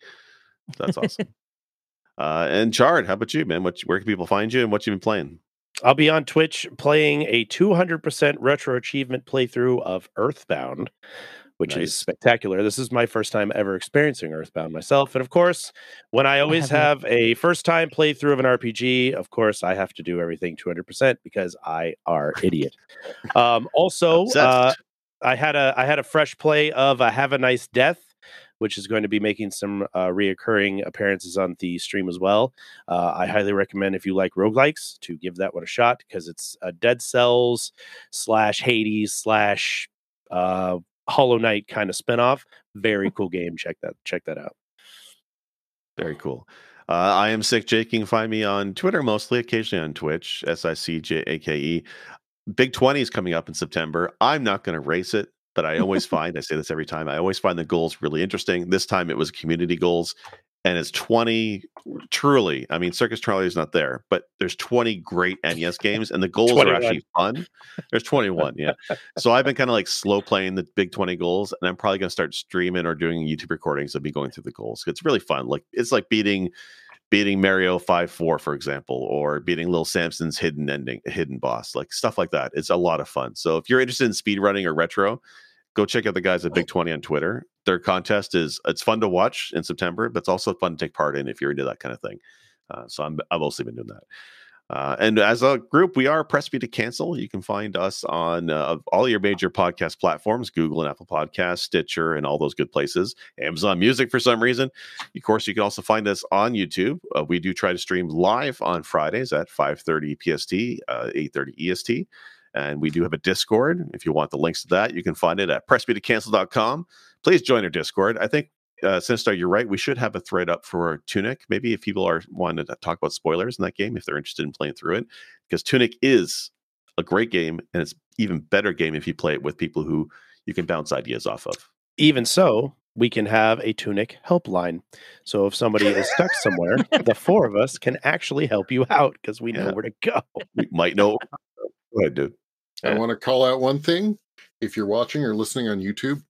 That's awesome. uh, and Chard, how about you, man? What, where can people find you and what you've been playing? I'll be on Twitch playing a 200% retro achievement playthrough of Earthbound which nice. is spectacular. This is my first time ever experiencing Earthbound myself. And of course, when I always I have a first time playthrough of an RPG, of course, I have to do everything 200% because I are idiot. um, also, uh, I had a I had a fresh play of a Have a Nice Death, which is going to be making some uh, reoccurring appearances on the stream as well. Uh, I highly recommend if you like roguelikes to give that one a shot because it's a Dead Cells slash Hades slash uh, Hollow Knight kind of spinoff. Very cool game. Check that check that out. Very cool. Uh, I am sick Jake. You can find me on Twitter mostly, occasionally on Twitch. S I C J A K E. Big Twenty is coming up in September. I'm not going to race it, but I always find I say this every time. I always find the goals really interesting. This time it was community goals, and it's 20 truly i mean circus charlie is not there but there's 20 great nes games and the goals 21. are actually fun there's 21 yeah so i've been kind of like slow playing the big 20 goals and i'm probably going to start streaming or doing youtube recordings of me going through the goals it's really fun like it's like beating beating mario 5-4 for example or beating little samson's hidden ending hidden boss like stuff like that it's a lot of fun so if you're interested in speed running or retro go check out the guys at Big 20 on Twitter. Their contest is it's fun to watch in September, but it's also fun to take part in if you're into that kind of thing. Uh, so I'm I've mostly been doing that. Uh, and as a group, we are Press B to Cancel. You can find us on uh, all your major podcast platforms Google and Apple Podcasts, Stitcher, and all those good places. Amazon Music for some reason. Of course, you can also find us on YouTube. Uh, we do try to stream live on Fridays at 5.30 PST, 8.30 EST. And we do have a Discord. If you want the links to that, you can find it at pressbtocancel.com. Please join our Discord. I think, uh, Sinistar, you're right. We should have a thread up for Tunic. Maybe if people are wanting to talk about spoilers in that game, if they're interested in playing through it, because Tunic is a great game, and it's even better game if you play it with people who you can bounce ideas off of. Even so, we can have a Tunic helpline. So if somebody is stuck somewhere, the four of us can actually help you out because we know yeah. where to go. We might know. Go ahead, dude. I want to call out one thing. If you're watching or listening on YouTube,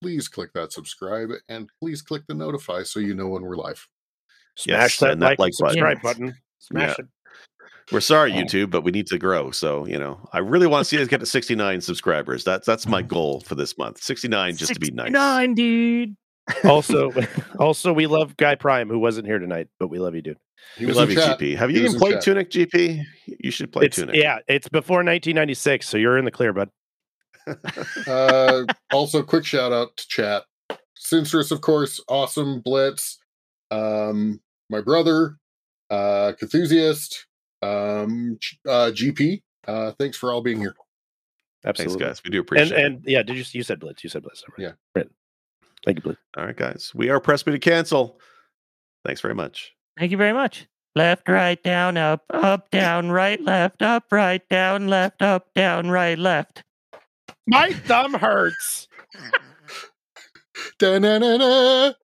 please click that subscribe and please click the notify so you know when we're live. Smash yes, that, like, like subscribe button. button. Smash yeah. it. We're sorry, oh. YouTube, but we need to grow. So, you know, I really want to see us get to 69 subscribers. That's that's my goal for this month. 69 just 69, to be nice. 69, dude. also, also we love Guy Prime, who wasn't here tonight, but we love you, dude. we love you, GP. Have you even played chat. Tunic, GP? You should play it's, Tunic. Yeah, it's before 1996, so you're in the clear, bud. Uh, also, quick shout out to chat. Sinstress, of course, awesome Blitz. Um, my brother, uh, Cthusiast, um, uh, GP. Uh, thanks for all being here. Absolutely, thanks, guys. We do appreciate. And, and yeah, did you you said Blitz? You said Blitz. Yeah, right. Thank you, Blitz. All right, guys. We are press B to cancel. Thanks very much. Thank you very much. Left, right, down, up, up, down, right, left, up, right, down, left, up, down, right, left. My thumb hurts. Da-na-na-na.